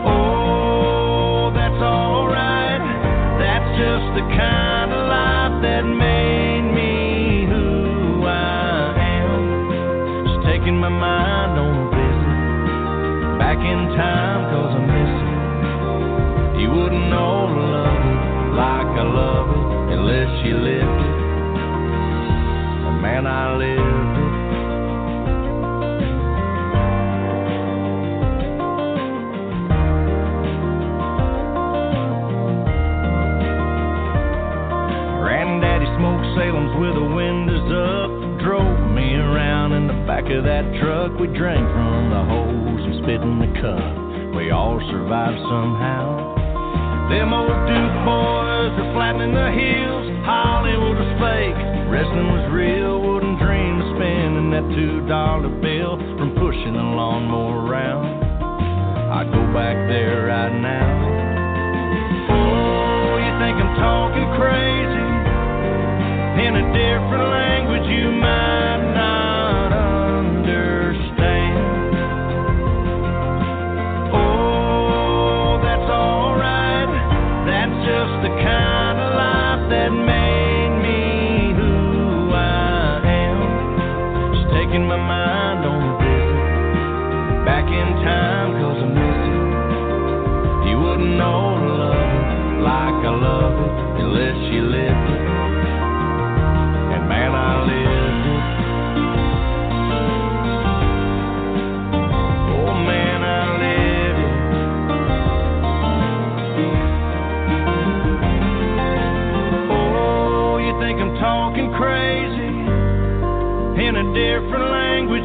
[SPEAKER 10] Oh, that's alright. That's just the kind of life that made me who I am. Just taking my mind on visit back in time, cause I miss it. You wouldn't know love Man, I lived it. Granddaddy smoked Salem's with the windows up. Drove me around in the back of that truck. We drank from the hose and spit in the cup. We all survived somehow. Them old Duke boys are flattening the hills. Hollywood was fake, wrestling was real. Wouldn't dream of spending that two dollar bill from pushing a lawnmower around. I'd go back there right now. Oh, you think I'm talking crazy? In a different language you might different language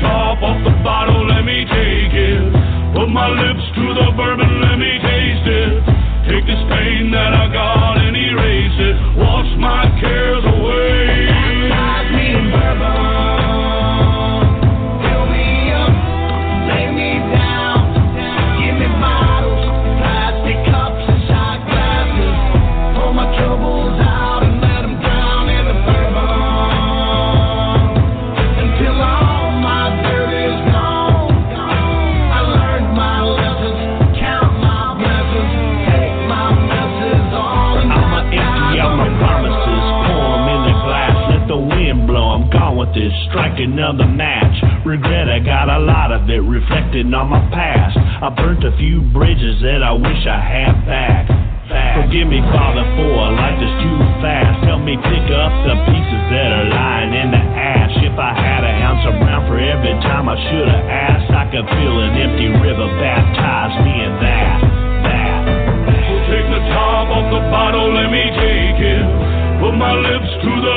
[SPEAKER 11] top off the bottle, let me take it. Put my lips to the bourbon,
[SPEAKER 12] reflecting on my past. I burnt a few bridges that I wish I had back. Forgive me, Father, for life that's too fast. Help me pick up the pieces that are lying in the ash. If I had an ounce of brown for every time I should have asked, I could feel an empty river baptize me in that. That.
[SPEAKER 11] Take the top off the bottle, let me take it. Put my lips to the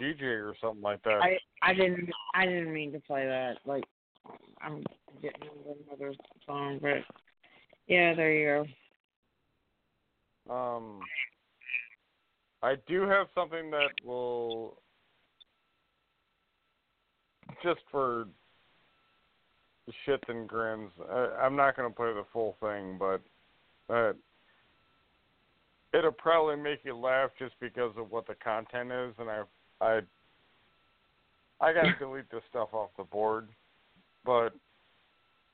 [SPEAKER 3] DJ or something like that.
[SPEAKER 4] I I didn't I didn't mean to play that. Like I'm getting another song, but yeah, there you go.
[SPEAKER 3] Um, I do have something that will just for shits and grins. I, I'm not going to play the full thing, but uh, it'll probably make you laugh just because of what the content is, and I I I got to delete this stuff off the board, but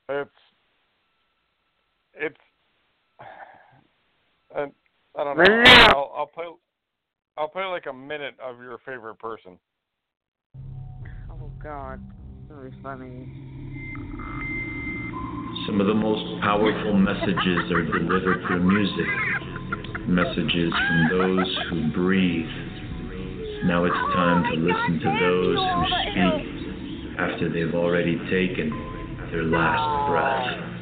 [SPEAKER 3] it's it's. And I don't know. I'll, I'll play. I'll play like a minute of your favorite person.
[SPEAKER 4] Oh God, really funny.
[SPEAKER 13] Some of the most powerful messages are delivered through music. Messages from those who breathe. Now it's time to listen to those who speak after they've already taken their last breath.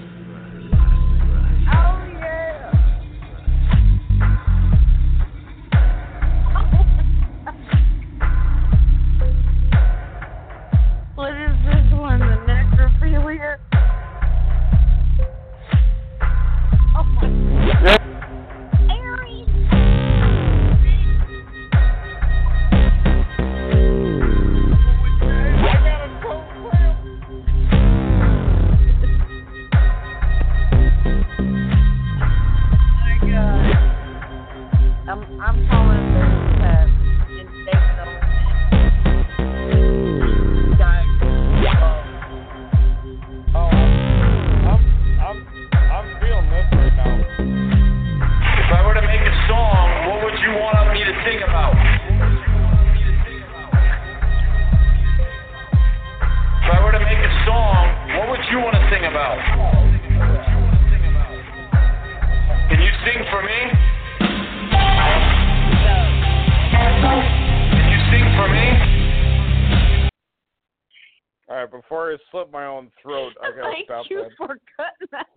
[SPEAKER 3] Right, before my own throat, I gotta
[SPEAKER 4] Thank
[SPEAKER 3] stop
[SPEAKER 4] you
[SPEAKER 3] that.
[SPEAKER 4] for cutting that.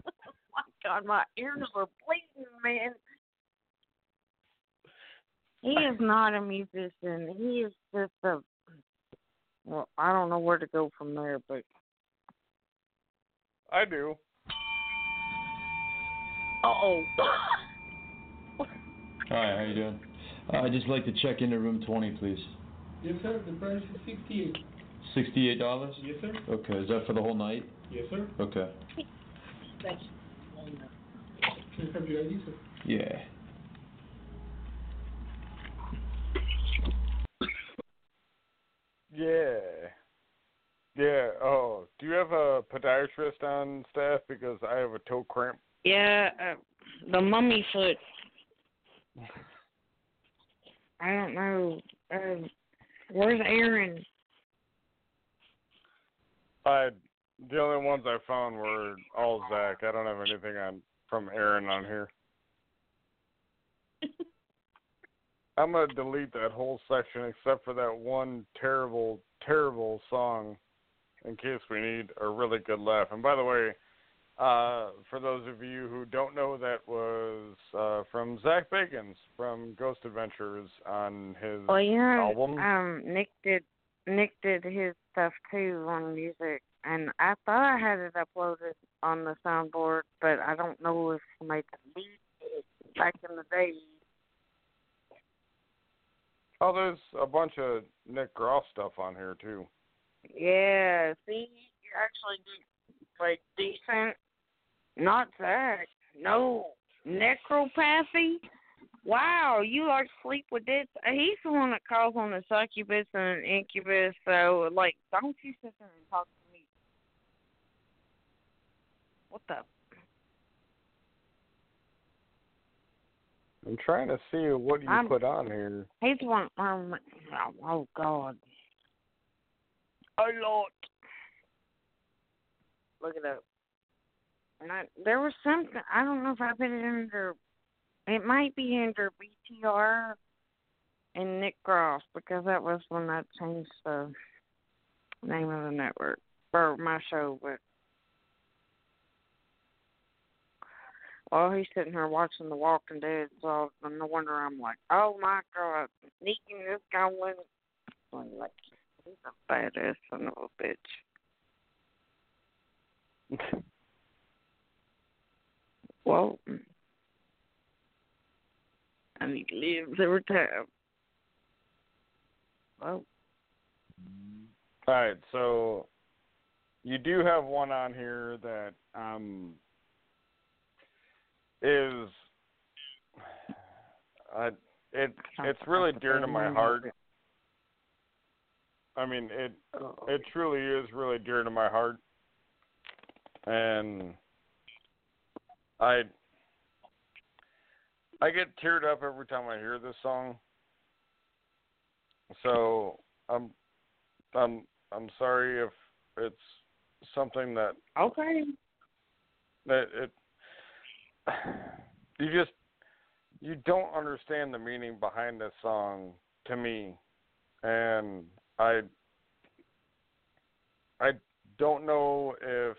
[SPEAKER 4] Oh my God, my ears are bleeding, man. He is not a musician. He is just a. Well, I don't know where to go from there, but
[SPEAKER 3] I do.
[SPEAKER 4] Uh oh.
[SPEAKER 14] Hi, how you doing? Uh, I'd just like to check into room 20, please.
[SPEAKER 15] Yes, sir. The price is 68.
[SPEAKER 14] $68?
[SPEAKER 15] Yes, sir.
[SPEAKER 14] Okay, is that for the whole night?
[SPEAKER 15] Yes, sir.
[SPEAKER 14] Okay.
[SPEAKER 15] Can I have your ID, sir?
[SPEAKER 14] Yeah.
[SPEAKER 3] Yeah. Yeah. Oh, do you have a podiatrist on staff? Because I have a toe cramp.
[SPEAKER 4] Yeah, uh, the mummy foot. I don't know. Uh, where's Aaron?
[SPEAKER 3] I the only ones I found were all Zach. I don't have anything on from Aaron on here. I'm gonna delete that whole section except for that one terrible, terrible song, in case we need a really good laugh. And by the way, uh, for those of you who don't know, that was uh, from Zach Bagans from Ghost Adventures on his
[SPEAKER 4] Well, yeah,
[SPEAKER 3] album.
[SPEAKER 4] um, Nick did Nick did his stuff too on music, and I thought I had it uploaded on the soundboard, but I don't know if somebody deleted it back in the day.
[SPEAKER 3] Oh, there's a bunch of Nick Groff stuff on here too.
[SPEAKER 4] Yeah, see, you actually do like decent. Not that. No. Necropathy? Wow, you like sleep with this? He's the one that calls on the succubus and incubus, so, like, don't you sit there and talk to me. What the?
[SPEAKER 3] I'm trying to see what you
[SPEAKER 4] I'm-
[SPEAKER 3] put on here.
[SPEAKER 4] He's one. Um, oh, oh, God. Oh, Lord. Look it up. And I, there was something. I don't know if I put it in under. It might be under BTR and Nick Groff because that was when I changed the name of the network or my show. But well, he's sitting here watching The Walking Dead, so no wonder I'm like, oh my God, sneaking this guy went. Like, he's a badass son of a bitch. Well, and he lives every time. Well,
[SPEAKER 3] All right, so you do have one on here that um is uh, it it's really dear to my heart. I mean, it it truly is really dear to my heart, and I I get teared up every time I hear this song. So I'm I'm I'm sorry if it's something that
[SPEAKER 4] okay.
[SPEAKER 3] that it you just you don't understand the meaning behind this song to me and I I don't know if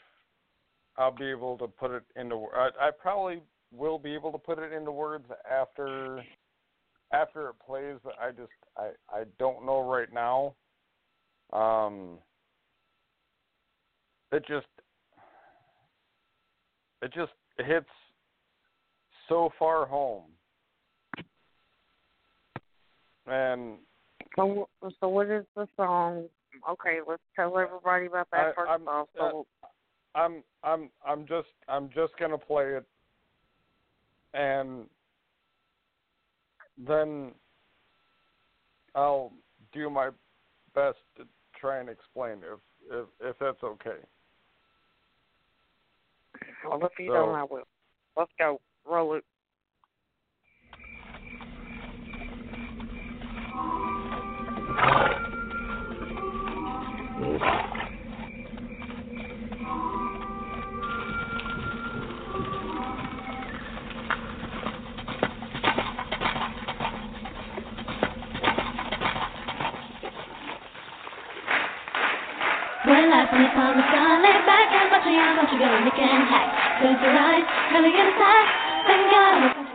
[SPEAKER 3] I'll be able to put it into I, I probably will be able to put it into words after after it plays I just I I don't know right now um it just it just hits so far home and
[SPEAKER 4] So, so what is the song? Okay, let's tell everybody about that
[SPEAKER 3] I-
[SPEAKER 4] first
[SPEAKER 3] I'm-
[SPEAKER 4] off. So,
[SPEAKER 3] I'm I'm I'm just I'm just gonna play it, and then I'll do my best to try and explain if if if that's okay.
[SPEAKER 4] well, if you
[SPEAKER 3] so-
[SPEAKER 4] don't, I will. Let's go. Roll it.
[SPEAKER 16] See upon the sky, lay back and watch you, don't you go and make an hack. Close your eyes, really get attacked. Thank God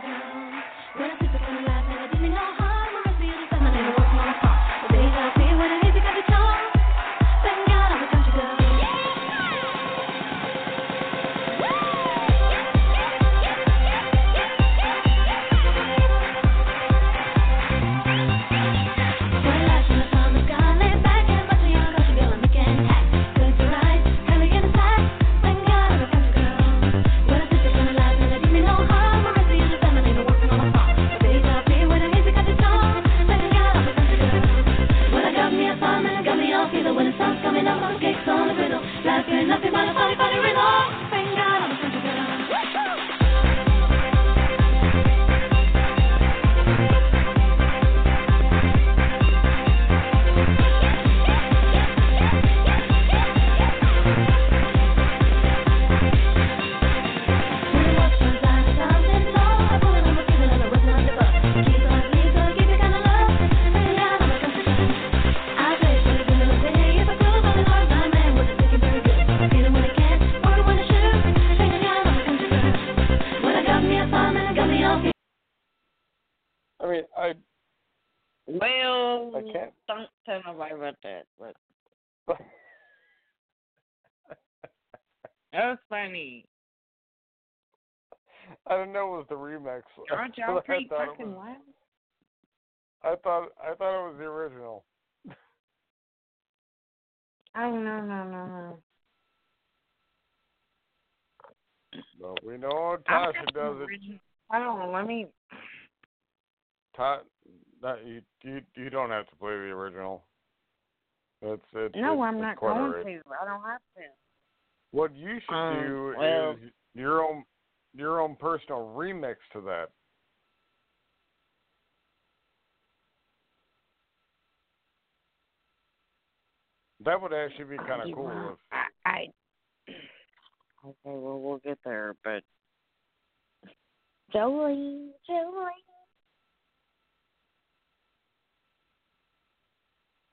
[SPEAKER 16] I
[SPEAKER 3] didn't know it was the remix.
[SPEAKER 4] Aren't
[SPEAKER 3] I
[SPEAKER 4] y'all pretty
[SPEAKER 3] thought it
[SPEAKER 4] fucking
[SPEAKER 3] was-
[SPEAKER 4] loud?
[SPEAKER 3] I thought I thought it was the original.
[SPEAKER 4] Oh no no no no.
[SPEAKER 3] But we know
[SPEAKER 4] I'm
[SPEAKER 3] Tasha
[SPEAKER 4] just
[SPEAKER 3] does it.
[SPEAKER 4] I don't know. Let me.
[SPEAKER 3] Ta- that you you you don't have to play the original. It's it's
[SPEAKER 4] No,
[SPEAKER 3] it's,
[SPEAKER 4] I'm
[SPEAKER 3] it's
[SPEAKER 4] not going
[SPEAKER 3] alright.
[SPEAKER 4] to. I don't have to.
[SPEAKER 3] What you should
[SPEAKER 4] Um,
[SPEAKER 3] do
[SPEAKER 4] well-
[SPEAKER 3] is your own your own personal remix to that. That would actually be kind of cool. If,
[SPEAKER 4] I, I. Okay, well we'll get there, but. Jolie, Jolie.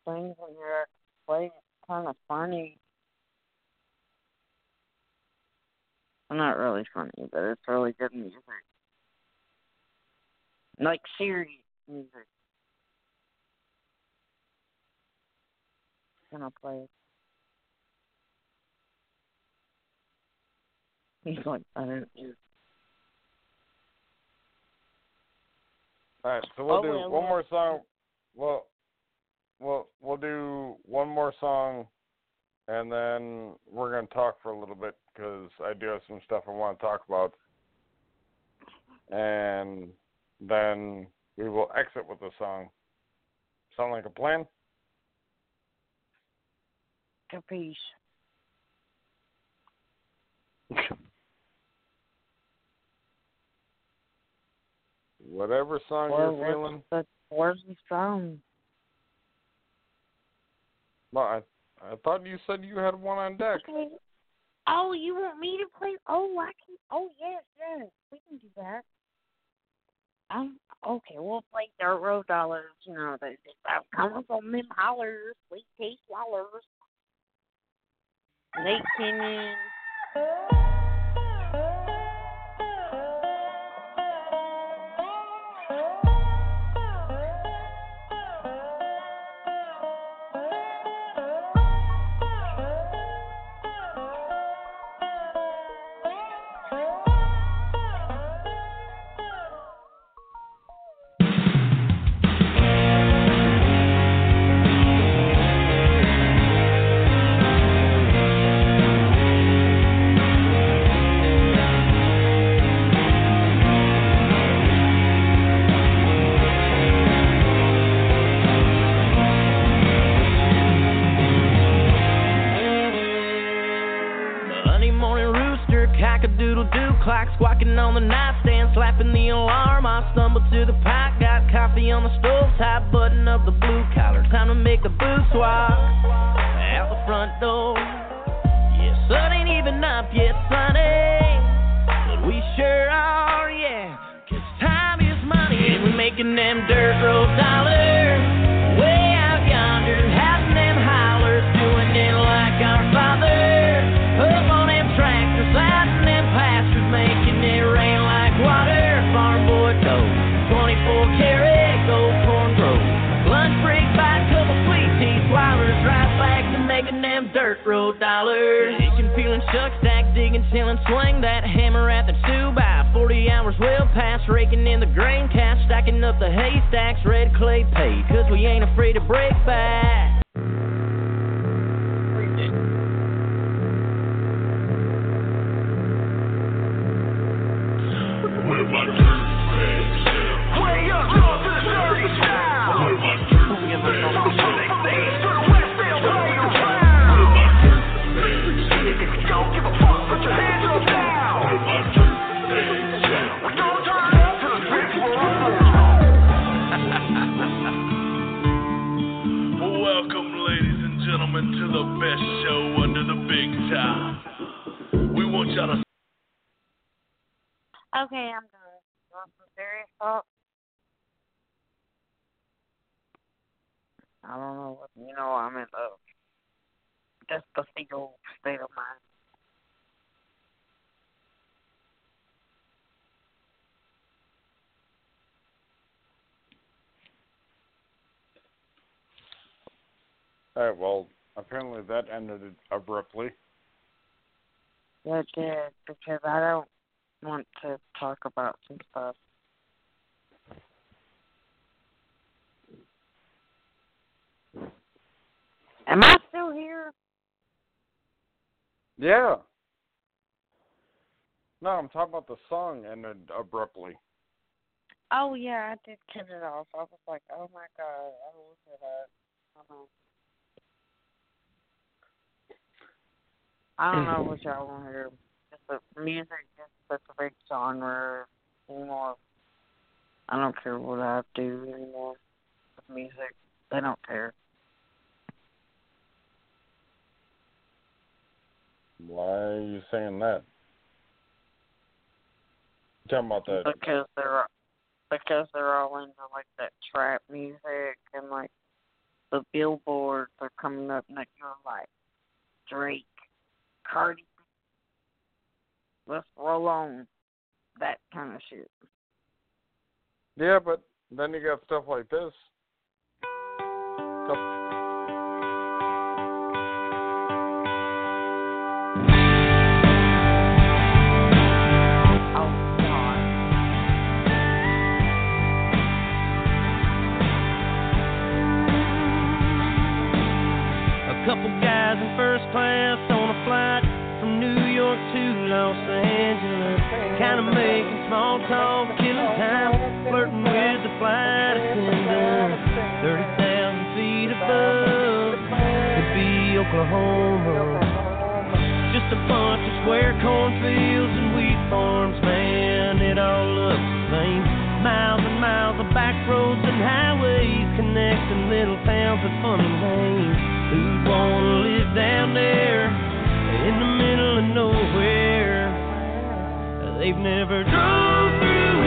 [SPEAKER 4] Things in here play kind of funny. Not really funny, but it's really good music. Like serious music. Gonna play it. He's like, I don't know.
[SPEAKER 3] all right, so we'll
[SPEAKER 4] Oh,
[SPEAKER 3] do
[SPEAKER 4] well,
[SPEAKER 3] one
[SPEAKER 4] well-
[SPEAKER 3] more song. Well, we'll we'll do one more song, and then we're gonna talk for a little bit because I do have some stuff I want to talk about, and then we will exit with the song. Sound like a plan?
[SPEAKER 4] Capiche.
[SPEAKER 3] Whatever song you're feeling.
[SPEAKER 4] But where's the song?
[SPEAKER 3] Well, I I thought you said you had one on deck.
[SPEAKER 4] Oh, you want me to play? Oh, I can. Oh, yes, yes. We can do that. Um, okay, we'll play Dirt Road Dollars. You know, they just I'm coming from them hollers, sweet taste wallers. Lake Canyon.
[SPEAKER 10] Slapping the alarm. I stumble to the pot, got coffee on the stove, top button of the blue collar. Time to make the boot swap past, raking in the grain cash, stacking up the haystacks, red clay paid, cause we ain't afraid to break back.
[SPEAKER 4] I don't know what you know. I'm in a despacito state of mind.
[SPEAKER 3] All right. Well, apparently that ended abruptly.
[SPEAKER 4] It did because I don't want to talk about some stuff. Am I still here?
[SPEAKER 3] Yeah. No, I'm talking about the song ended abruptly.
[SPEAKER 4] Oh yeah, I did cut it off. I was like, oh my god, I looked it up. I don't know what y'all want to hear. Just the music, just such a big genre anymore. I don't care what I do anymore with music. They don't care.
[SPEAKER 3] Why are you saying that? You talking about that
[SPEAKER 4] because they're because they're all into like that trap music and like the billboards are coming up next to like Drake, Cardi. Let's roll on that kind of shit.
[SPEAKER 3] Yeah, but then you got stuff like this.
[SPEAKER 2] Small talk, killing time, flirting with the flight attendant. 30,000 feet above could be Oklahoma. Just a bunch of square cornfields and wheat farms, man. It all looks the same. Miles and miles of back roads and highways connecting little towns with funny names. Who'd wanna live down there They've never drove through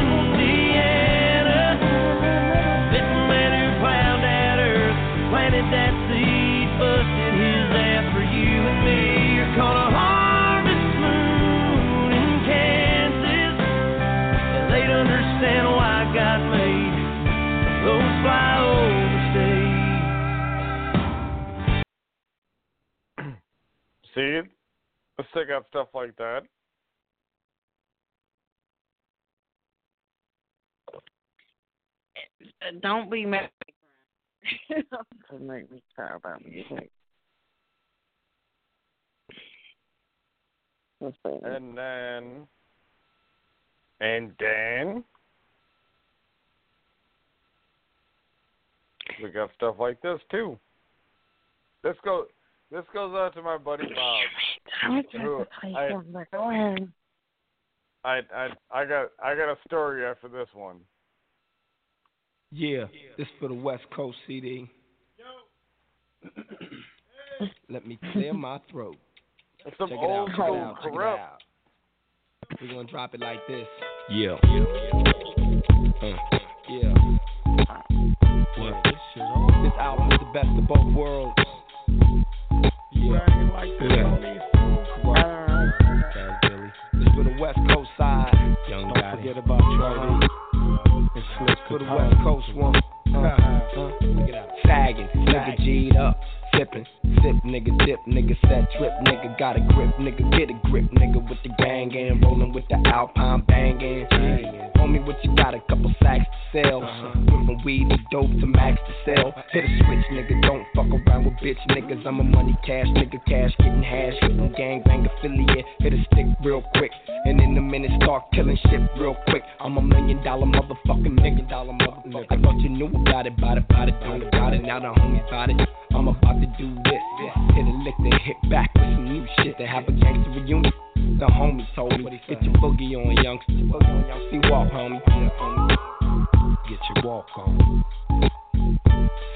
[SPEAKER 2] Indiana. Met man who plowed that earth, planted that seed, busted his ass for you and me. You're caught a harvest moon in Kansas. They'd understand why God made those flyover states.
[SPEAKER 3] See? Let's take out stuff like that.
[SPEAKER 4] Uh, Don't be mad. to make me cry about music.
[SPEAKER 3] And then and then we got stuff like this too. This goes this goes out to my buddy Bob.
[SPEAKER 4] I was
[SPEAKER 3] who
[SPEAKER 4] to play
[SPEAKER 3] I.
[SPEAKER 4] Go ahead.
[SPEAKER 3] I I I got I got a story after this one.
[SPEAKER 17] Yeah, this for the West Coast CD. Let me clear my throat.
[SPEAKER 3] It's some
[SPEAKER 17] check it out, check it out, check it out. We're gonna drop it like this. Yeah. Uh, yeah. What? This album is the best of both worlds. For the West Coast one. Uh, uh, Sagging, nigga G'd up, sipping, sip, nigga dip, nigga set trip, nigga got a grip, nigga get a grip, nigga with the gang and rolling with the Alpine banging. Homie, what you got? A couple sacks to sell. Uh-huh. Went from weed to dope to max to sell. Hit a switch, nigga, don't fuck around with bitch niggas. I'm a money cash nigga, cash getting hash, hitting gang bang affiliate. Hit a stick real quick, and in a minute start killing shit real quick. I'm a million dollar motherfucking million dollar motherfucker. I thought you knew about it, about it, about it, about it. Now the homies about it. I'm about to do this. Hit a lick, then hit back with some new shit. They have a gangster reunion. The homie told me, get your boogie on, youngsters. See walk, homie. Get your walk on.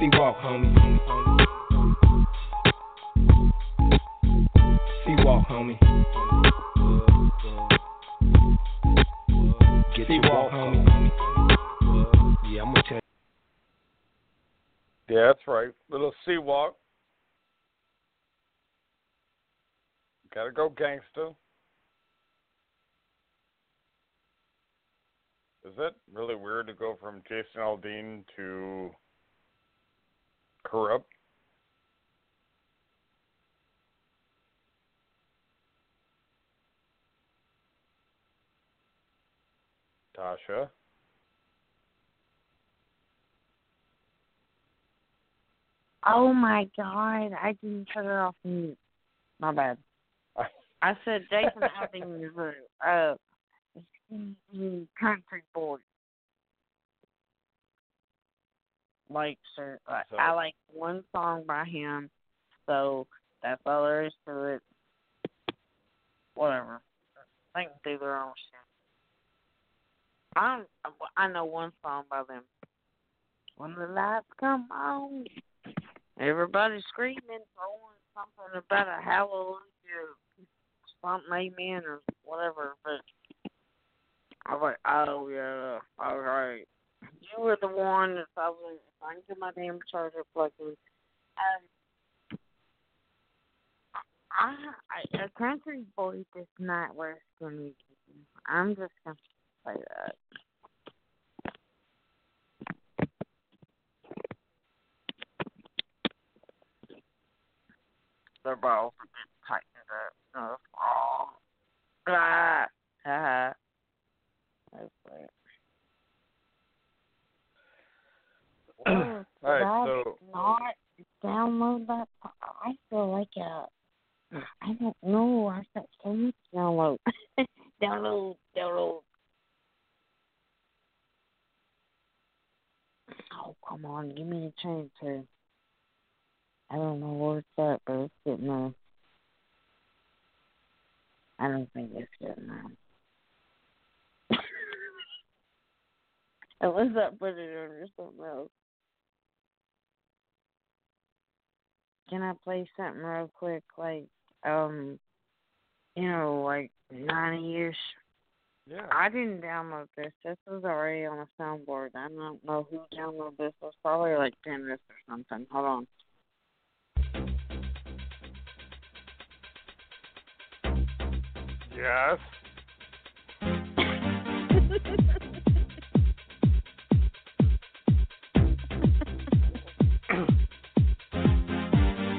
[SPEAKER 17] C-Walk, homie. C-Walk, homie. Get your walk, homie. Yeah,
[SPEAKER 3] that's right. Little C-Walk. Gotta go gangster. Is it really weird to go from Jason Aldean to Kurupt? Tasha.
[SPEAKER 4] Oh my god, I didn't turn it off mute. My bad. I said Jason Aldean is a uh, country boy. Like, sir, I,
[SPEAKER 18] So-
[SPEAKER 4] I like one song by him, so that's all there is to it. Whatever. They can do their own shit. I don't, I know one song by them. When the lights come on, everybody's screaming, throwing something about a hallelujah, something amen or whatever. But I was like, oh yeah, all right. You were the one that I was trying to my damn charger plug in. Um, I, I a country boy does not wear skinny jeans. I'm just gonna say that. Their balls are getting tightened up. Oh, ah, ah. That's it. Oh,
[SPEAKER 18] All right, so-
[SPEAKER 4] not download that. I feel like a. I don't know. I've got so much download. download, download. Oh come on, give me a chance here. I don't know where it's at, but it's getting there. I don't think it's getting there. Unless I put it under something else. Can I play something real quick, like um, you know, like ninety years?
[SPEAKER 18] Yeah.
[SPEAKER 4] I didn't download this. This was already on a soundboard. I don't know who downloaded this. It was probably like Dennis or something. Hold on.
[SPEAKER 18] Yes.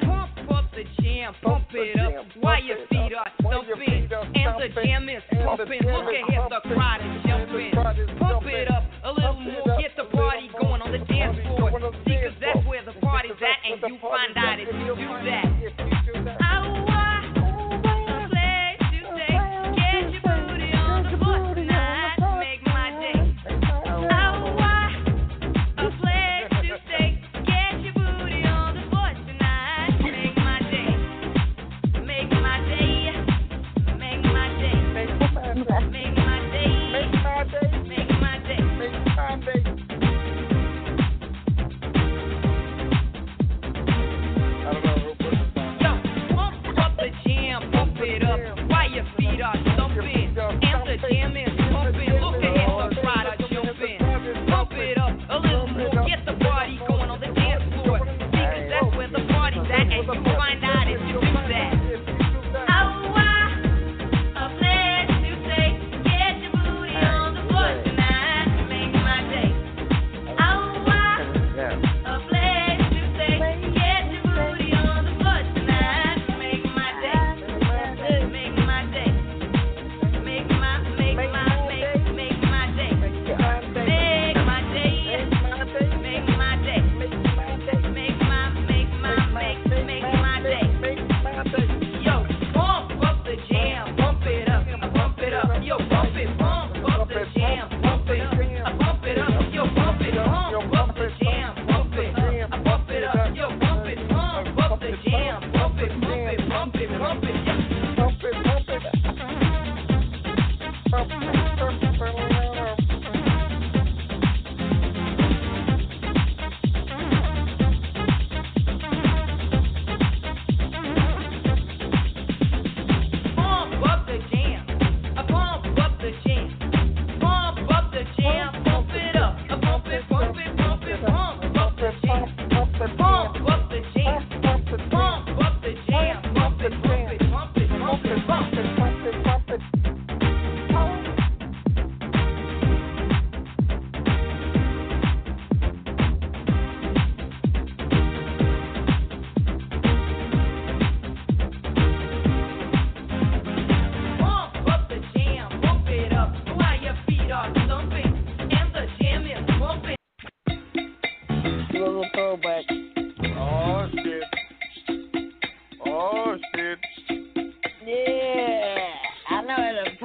[SPEAKER 3] Pump up the jam, pump it up while your feet are thumping. And the jam is pumping. Look ahead, the crowd is jumping. Pump it up a little more, get the party going on the dance floor. See, 'cause that's where the party's at, and you find out if you do that.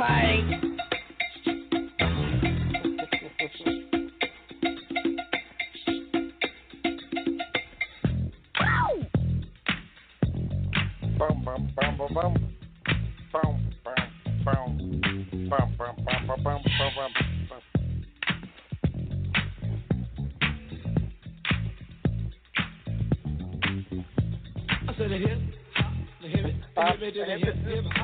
[SPEAKER 3] fight. I
[SPEAKER 12] said it. Hip, hop, the hip, the hip, the hip, hip, hop.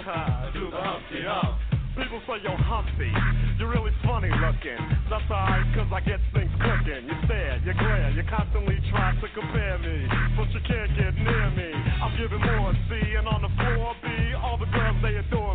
[SPEAKER 19] Do the Humpty Hump. People say you're humpy, you're really funny looking. That's alright, cause I get things cooking. You're sad. You're glare, you constantly try to compare me, but you can't get near me. I'm giving more C, and on the floor B, all the girls they adore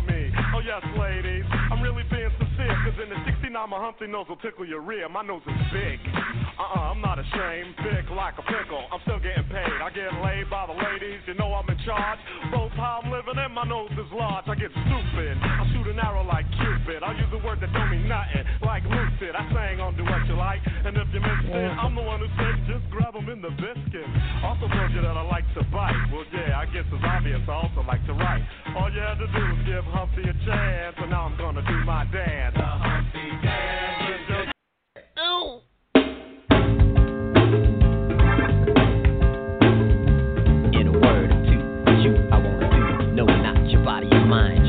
[SPEAKER 19] Mama Humpty nose will tickle your rear. My nose is big. Uh-uh, I'm not ashamed. Big like a pickle. I'm still getting paid. I get laid by the ladies. You know I'm in charge. Both how I'm living and my nose is large. I get stupid. I shoot an arrow like Cupid. I use a word that don't mean nothing. Like lucid. I sang on Doowutchyalike. And if you missed it, I'm the one who said just grab them in the biscuit. Also told you that I like to bite. Well, yeah, I guess it's obvious. I also like to write. All you had to do was give Humpty a chance. And now I'm gonna do my dance.
[SPEAKER 20] mind.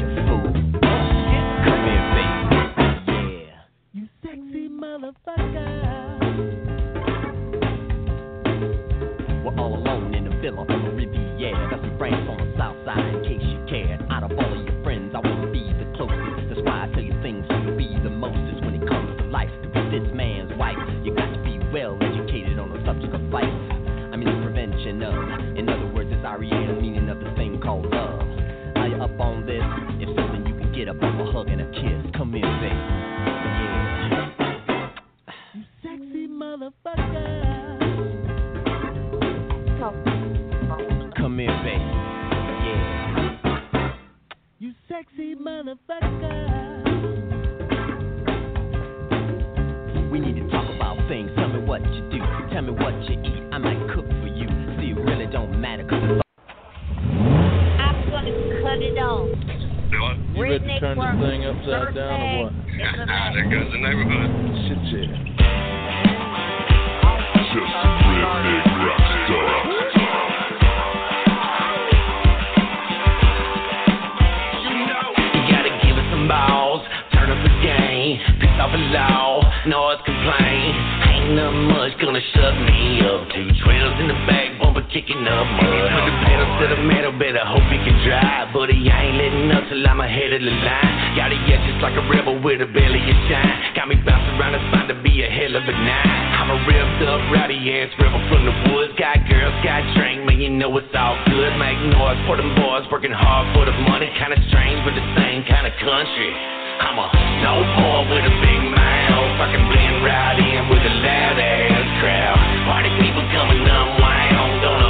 [SPEAKER 20] Up on this? If so, then you can get up off a hug and a kiss. Come here, baby. Yeah.
[SPEAKER 21] You sexy motherfucker.
[SPEAKER 20] Come here, baby. Yeah.
[SPEAKER 21] You sexy motherfucker.
[SPEAKER 20] We need to talk about things. Tell me what you do. Tell me what you eat. I might cook for you. See, it really don't matter. Cause
[SPEAKER 4] gonna cut it off. You ready to turn this thing upside down or what?
[SPEAKER 22] there goes the neighborhood.
[SPEAKER 4] Shit, shit.
[SPEAKER 23] Just a redneck rock star.
[SPEAKER 24] You gotta give it some balls, turn up the game, piss off a law, noise complain. Ain't nothing much gonna shut me up. Two trailers in the back, bumper kicking up. Put the pedal to the metal, better hope he can drive. But he ain't letting up till I'm ahead of the line. Got it yet just like a rebel with a belly of shine. Got me bouncing around the spine to be a hell of a night. I'm a revved up, rowdy ass rebel from the woods. Got girls, got drink, man, you know it's all good. Make noise for them boys, working hard for the money. Kinda strange, but the same kind of country. I'm a snow boy with a big mouth. Fucking being rowdy and with a loud ass crowd. Party people coming unwound. Gonna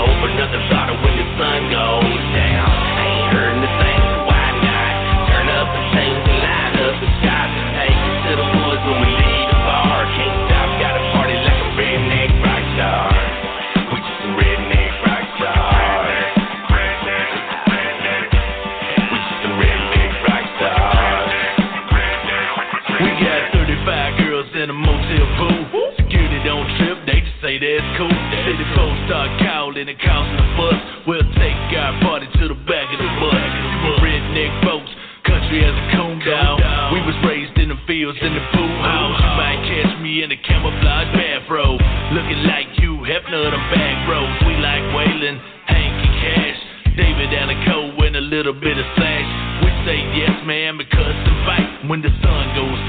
[SPEAKER 24] say that's cool. City folks start calling and causing a fuss. We'll take our party to the back of the bus. Redneck folks, country has a coon down. We was raised in the fields in the pool house. You might catch me in a camouflage bathrobe. Looking like Hugh Hefner, the back row. We like Waylon, Hank, and Cash. David Allen and a little bit of slash. We say yes, man, because the fight when the sun goes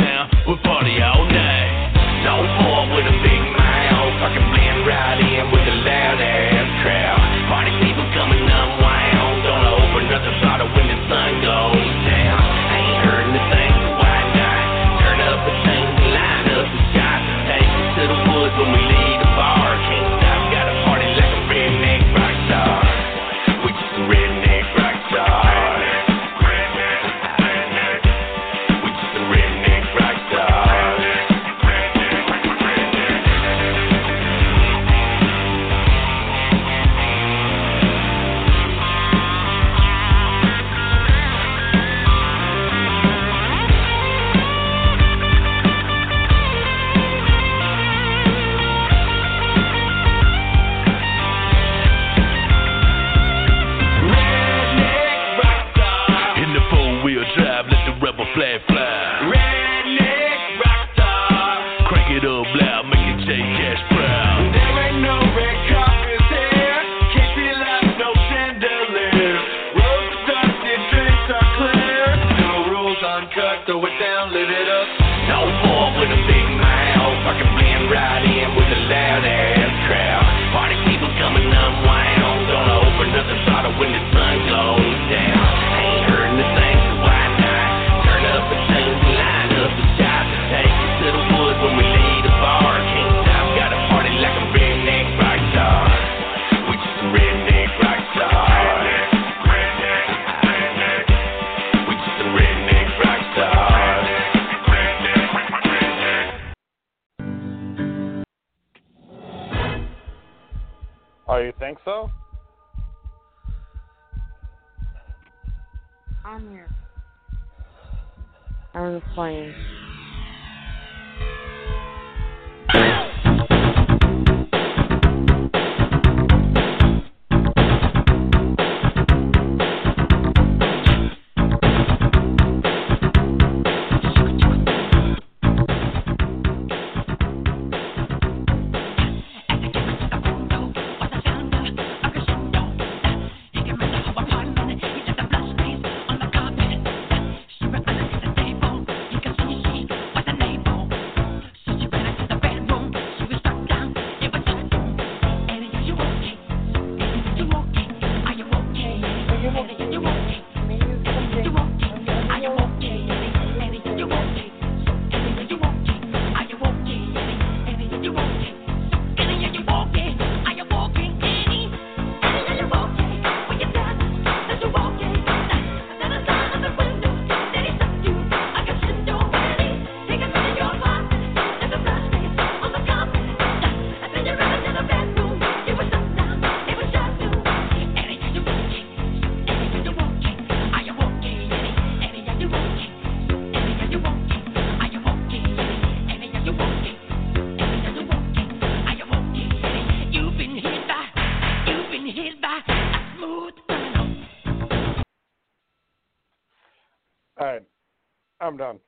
[SPEAKER 25] I'm
[SPEAKER 3] done.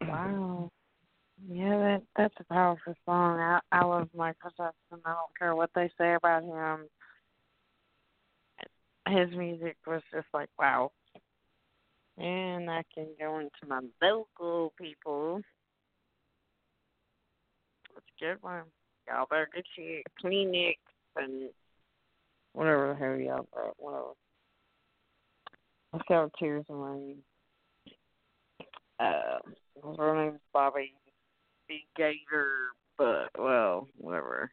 [SPEAKER 4] Wow. Yeah, that that's a powerful song. I I love Michael Jackson. I don't care what they say about him. His music was just like wow. And I can go into my vocal people. It's a good one. Y'all better get your Kleenex and whatever the hell y'all got. Whatever. Let's go Tears of Rain. Uh, her name's Bobby B. Gator, but, well, whatever.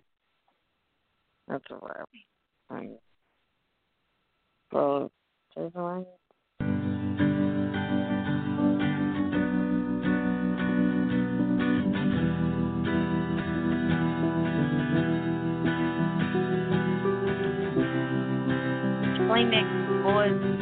[SPEAKER 4] That's a wrap. thing. So, Tears of Rain.
[SPEAKER 26] Kleenex, boys.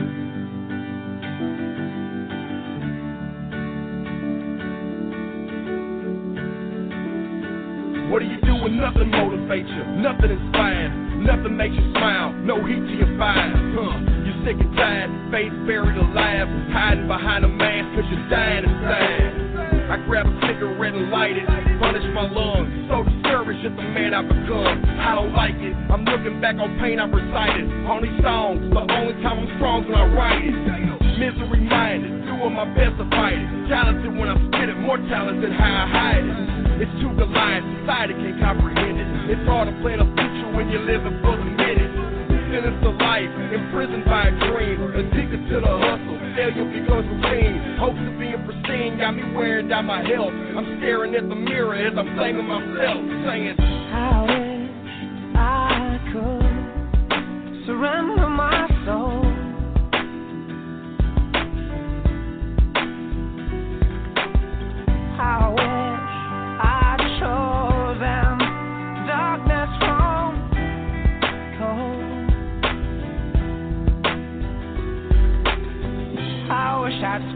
[SPEAKER 23] What do you do when nothing motivates you? Nothing inspires, nothing makes you smile, no heat to your fire. Huh. You're sick and tired, faith buried alive, hiding behind a mask cause you're dying inside. I grab a cigarette and light it, punish my lungs, so discouraged at the man I've become. I don't like it, I'm looking back on pain I've recited. Only songs, the only time I'm strong when I write it. Misery minded, doing my best to fight it. Talented when I spit it, more talented how I hide it. It's too Goliath, society can't comprehend it. It's hard to plan a future when you're living for the minute. Sentenced to life, imprisoned by a dream, addicted to the hustle. Failure becomes routine. Hopes of being pristine got me wearing down my health. I'm staring at the mirror as I'm blaming myself, saying,
[SPEAKER 2] I wish I could surrender my soul.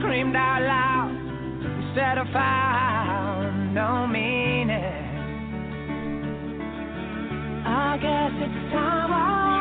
[SPEAKER 2] Screamed out loud instead of found no meaning. I guess it's time I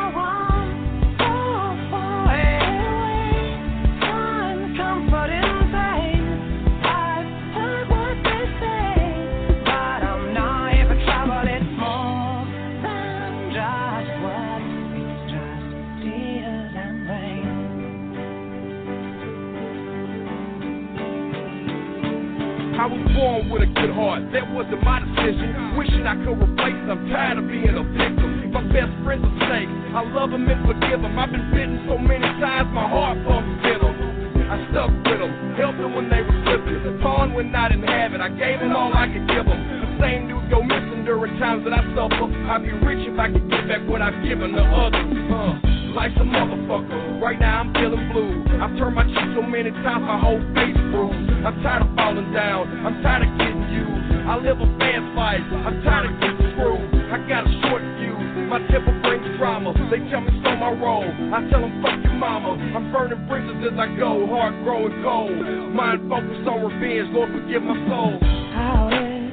[SPEAKER 23] born with a good heart, that wasn't my decision. Wishing I could replace I'm tired of being a victim. My best friend's a snake, I love him and forgive him. I've been bitten so many times, my heart pumps rhythm. I stuck with them, helped them when they were slipping. Pawn when I didn't have it, I gave them all I could give them. The same dude go missing during times that I suffer. I'd be rich if I could give back what I've given to others. Uh, life's a motherfucker, right now I'm feeling blue. I've turned my cheek so many times, my whole face bruised. I'm tired of falling down, I'm tired of getting used. I live a fast life, I'm tired of getting screwed. I got a short fuse, my temper brings drama. They tell me so my role, I tell them fuck your mama. I'm burning bridges as I go, heart growing cold. Mind focused on revenge, Lord forgive my soul.
[SPEAKER 2] I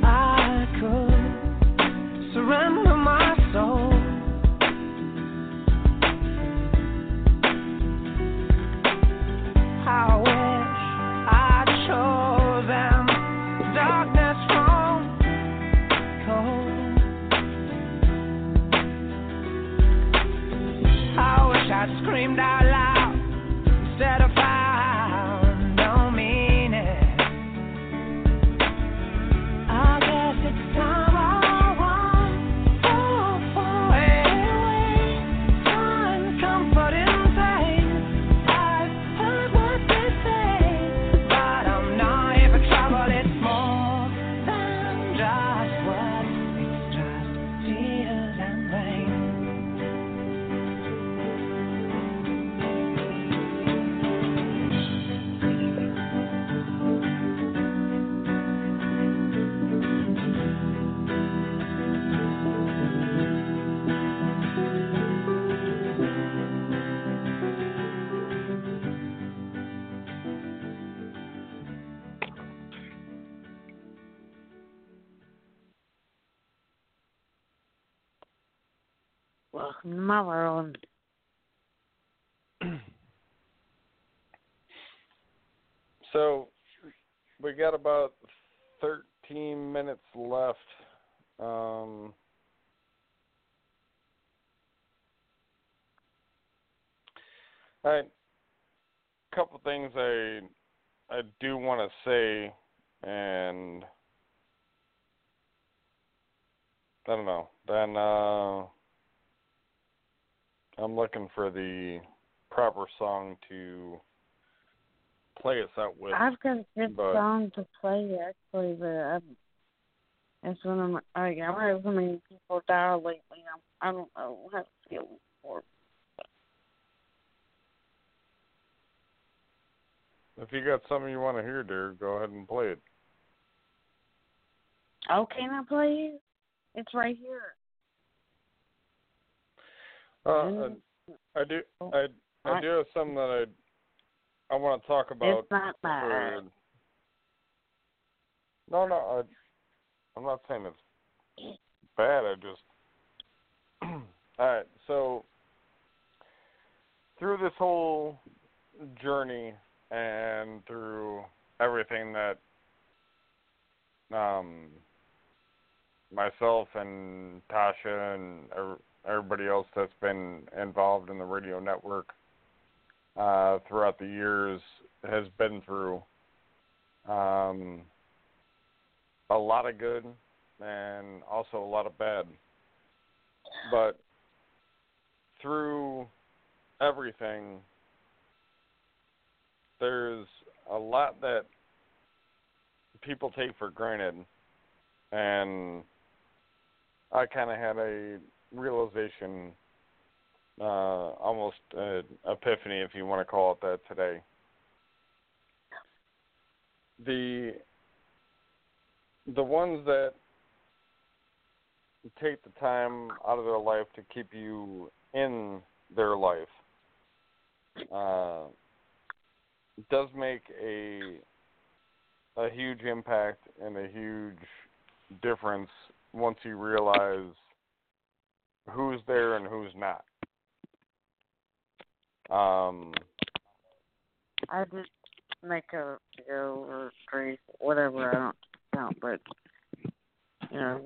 [SPEAKER 2] I could surrender my soul. I
[SPEAKER 4] My world.
[SPEAKER 3] So we got about 13 minutes left. Um, all right. Couple things I I do want to say, and I don't know. Then uh, I'm looking for the proper song to play us out with.
[SPEAKER 4] I've got a good
[SPEAKER 3] but-
[SPEAKER 4] song to play actually, but I'm, it's one of my. Like, I've had so many people die lately. I'm, I don't know how to feel for.
[SPEAKER 3] If you got something you want to hear, dear, go ahead and play it.
[SPEAKER 4] Oh, can I play it? It's right here.
[SPEAKER 3] Uh, I, I do. I I do have something that I I want to talk about.
[SPEAKER 4] It's not bad.
[SPEAKER 3] No, no. I, I'm not saying it's bad. I just. All right. So through this whole journey and through everything that um myself and Tasha and everybody else that's been involved in the radio network uh, throughout the years has been through um, a lot of good and also a lot of bad. But through everything, there's a lot that people take for granted, and I kind of had a realization, uh, almost an epiphany, if you want to call it that, today. The the ones that take the time out of their life to keep you in their life uh, does make a a huge impact and a huge difference once you realize who's there and who's not. Um,
[SPEAKER 4] I just make a video or three, whatever. I don't count, but you know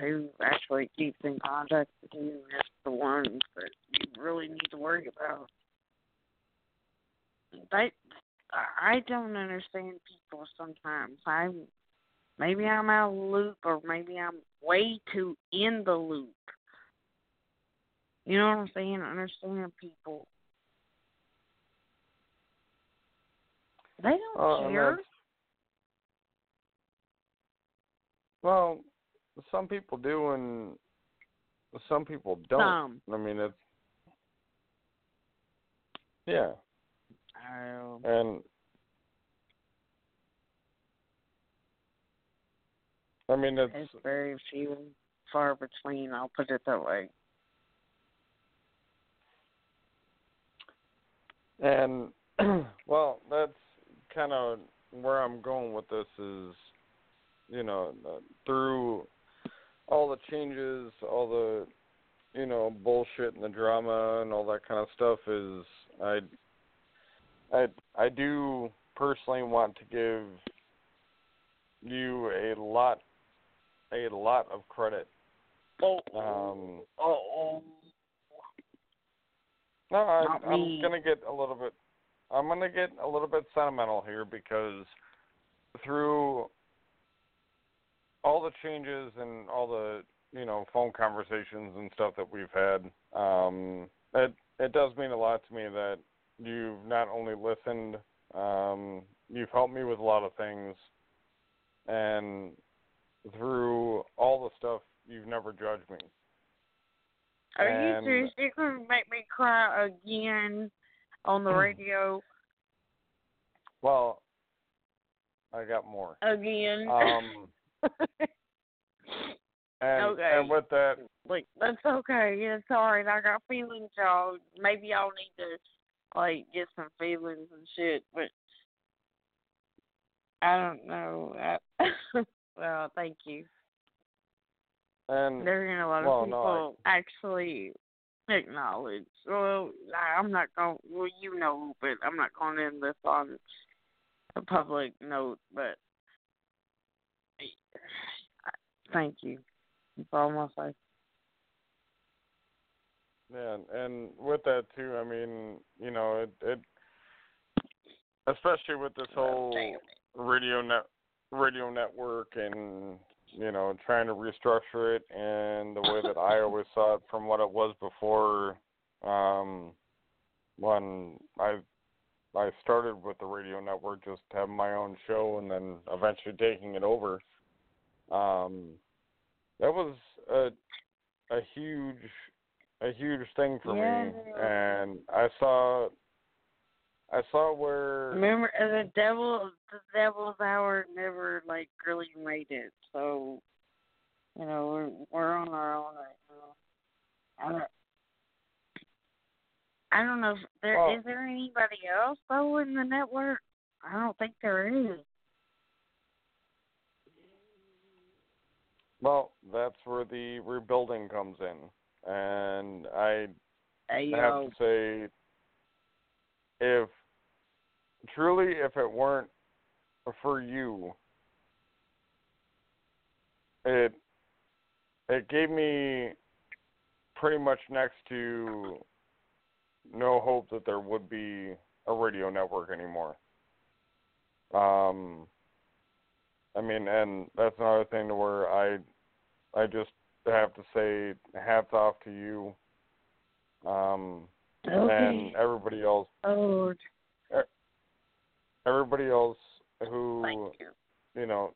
[SPEAKER 4] who actually keeps in contact with you is the ones that you really need to worry about. They, I don't understand people sometimes. I maybe I'm out of loop, or maybe I'm way too in the loop. You know what I'm saying? Understand people. They don't
[SPEAKER 3] Uh,
[SPEAKER 4] care.
[SPEAKER 3] well, some people do, and some people don't.
[SPEAKER 4] Some.
[SPEAKER 3] I mean, it's yeah,
[SPEAKER 4] Oh.
[SPEAKER 3] and I mean it's
[SPEAKER 4] It's very few and far between. I'll put it that way.
[SPEAKER 3] And well, that's kind of where I'm going with this is, you know, through all the changes, all the, you know, bullshit and the drama and all that kind of stuff is I, I, I do personally want to give you a lot, a lot of credit. Oh, Um,
[SPEAKER 4] oh.
[SPEAKER 3] No, I, I'm gonna get a little bit. I'm gonna get a little bit sentimental here because through all the changes and all the you know phone conversations and stuff that we've had, um, it it does mean a lot to me that you've not only listened, um, you've helped me with a lot of things, and through all the stuff, you've never judged me.
[SPEAKER 4] Are
[SPEAKER 3] And-
[SPEAKER 4] you serious? You're gonna make me cry again on the radio
[SPEAKER 3] Well, I got more.
[SPEAKER 4] again?
[SPEAKER 3] Um, and
[SPEAKER 4] Okay.
[SPEAKER 3] and with that,
[SPEAKER 4] like that's okay. Yeah, it's all right. I got feelings, y'all. Maybe y'all need to like get some feelings and shit, but I don't know. I, well, thank you.
[SPEAKER 3] And
[SPEAKER 4] There's been a lot of people
[SPEAKER 3] no,
[SPEAKER 4] actually acknowledge. Well, I- I'm not going. Well, you know, but I'm not going to end this on a public note, but thank you. That's all say.
[SPEAKER 3] Yeah, and- and with that too, I mean, you know, it, it especially with this whole radio net radio network and you know trying to restructure it and the way that I always saw it from what it was before um when I I started with the radio network just having my own show and then eventually taking it over. Um that was a a huge a huge thing for me. And I saw I saw where
[SPEAKER 4] Remember, the devil, the devil's hour never like really made it. So, you know, we're we're on our own right now. I don't, I don't know if there is
[SPEAKER 3] Well-
[SPEAKER 4] there anybody else though in the network. I don't think there is.
[SPEAKER 3] Well, that's where the rebuilding comes in, and I
[SPEAKER 4] Hey,
[SPEAKER 3] have to say, if truly, if it weren't for you, it it gave me pretty much next to no hope that there would be a radio network anymore. Um, I mean, and that's another thing to where I, I just have to say hats off to you, um,
[SPEAKER 4] Okay.
[SPEAKER 3] and everybody else,
[SPEAKER 4] Oh,
[SPEAKER 3] everybody else who, you know,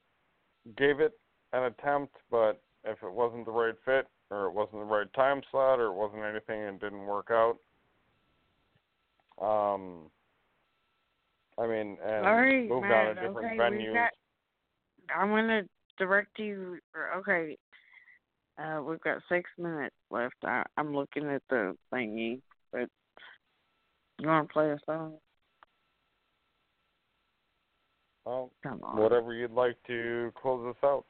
[SPEAKER 3] gave it an attempt, but if it wasn't the right fit, or it wasn't the right time slot, or it wasn't anything and didn't work out, um, I mean, and
[SPEAKER 4] all right,
[SPEAKER 3] moved
[SPEAKER 4] Matt,
[SPEAKER 3] on to different
[SPEAKER 4] okay,
[SPEAKER 3] venues.
[SPEAKER 4] Got, I'm gonna direct you. Okay, uh, we've got six minutes left. I, I'm looking at the thingy, but you want to play a song?
[SPEAKER 3] Well,
[SPEAKER 4] Come on.
[SPEAKER 3] whatever you'd like to close this out.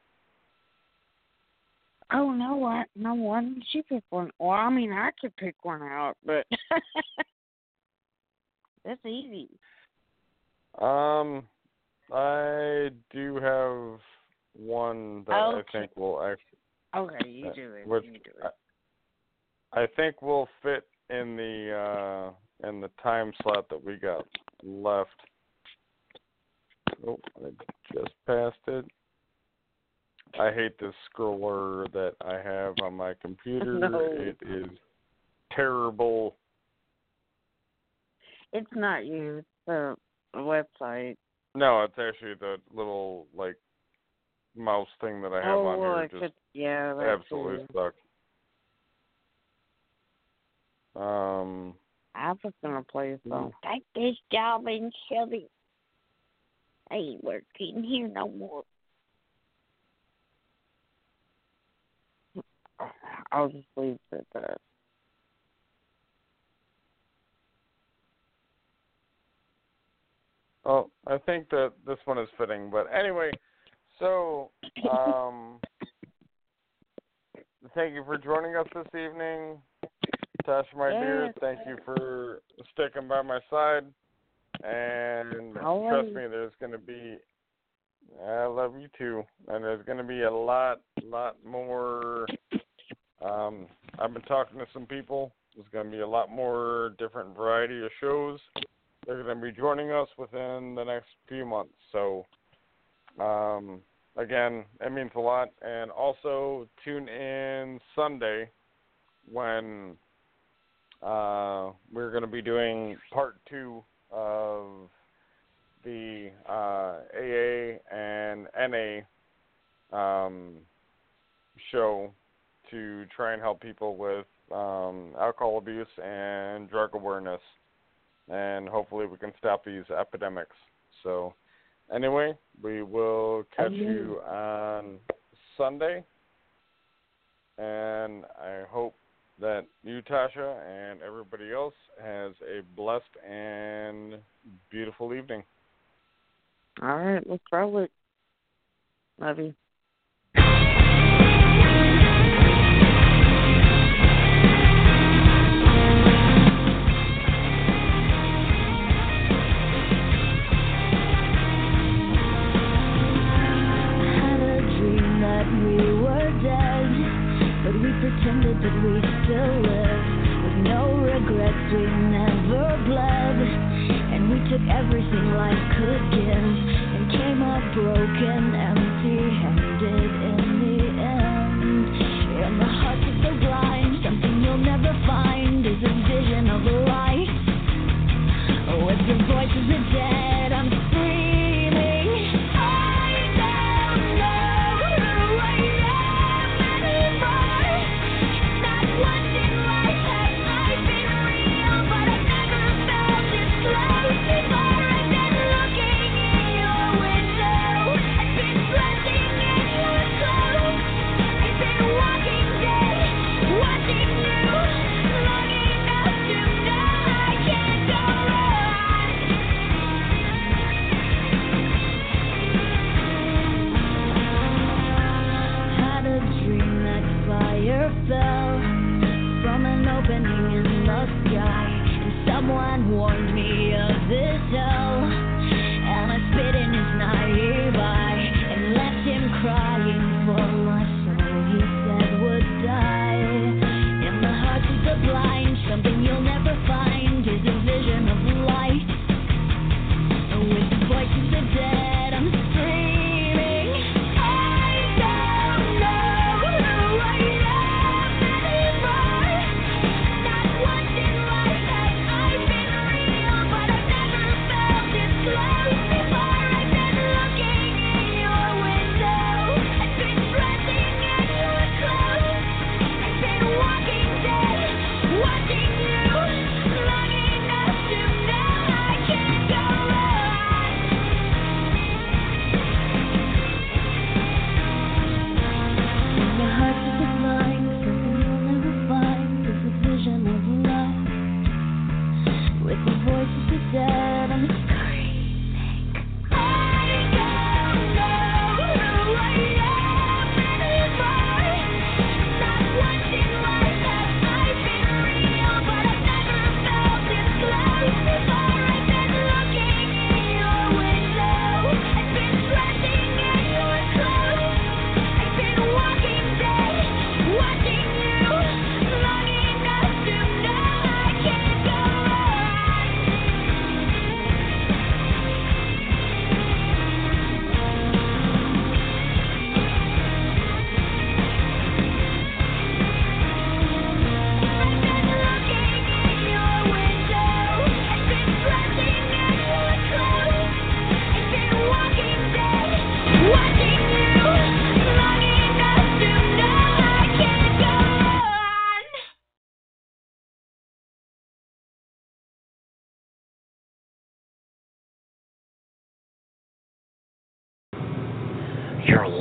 [SPEAKER 4] Oh no, what? No, why didn't pick one? Well, I mean, I could pick one out, but that's easy.
[SPEAKER 3] Um, I do have one that I think will actually,
[SPEAKER 4] Okay, you do it.
[SPEAKER 3] which
[SPEAKER 4] you do it.
[SPEAKER 3] I think will fit in the uh in the time slot that we got left. Oh, I just passed it. I hate this scroller that I have on my computer.
[SPEAKER 4] No.
[SPEAKER 3] It is terrible.
[SPEAKER 4] It's not you. It's the website.
[SPEAKER 3] No, it's actually the little like mouse thing that I have
[SPEAKER 4] oh,
[SPEAKER 3] on
[SPEAKER 4] well,
[SPEAKER 3] here.
[SPEAKER 4] it
[SPEAKER 3] Just
[SPEAKER 4] could, yeah, that's
[SPEAKER 3] absolutely
[SPEAKER 4] it.
[SPEAKER 3] stuck. Um,
[SPEAKER 4] I was gonna play a song.
[SPEAKER 26] Take this job and shove it. I ain't working here no more.
[SPEAKER 4] I'll just leave it at that.
[SPEAKER 3] oh, I think that this one is fitting, but anyway, so um, thank you for joining us this evening, Tasha, my dear. Thank you for sticking by my side, and trust me, there's going to be. I love you too, and there's going to be a lot, lot more. Um, I've been talking to some people. There's going to be a lot more different variety of shows. They're going to be joining us within the next few months. So, um, again, it means a lot. And also tune in Sunday when uh, we're going to be doing part two of the uh, AA and NA um, show to try and help people with um, alcohol abuse and drug awareness, and hopefully we can stop these epidemics. So, anyway, we will catch you on Sunday, and I hope that you, Tasha, and everybody else has a blessed and beautiful evening.
[SPEAKER 4] All right, let's roll it. Love you.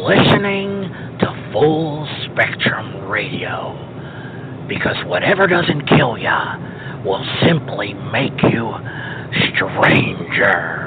[SPEAKER 27] listening to full spectrum radio. Because whatever doesn't kill ya will simply make you stranger.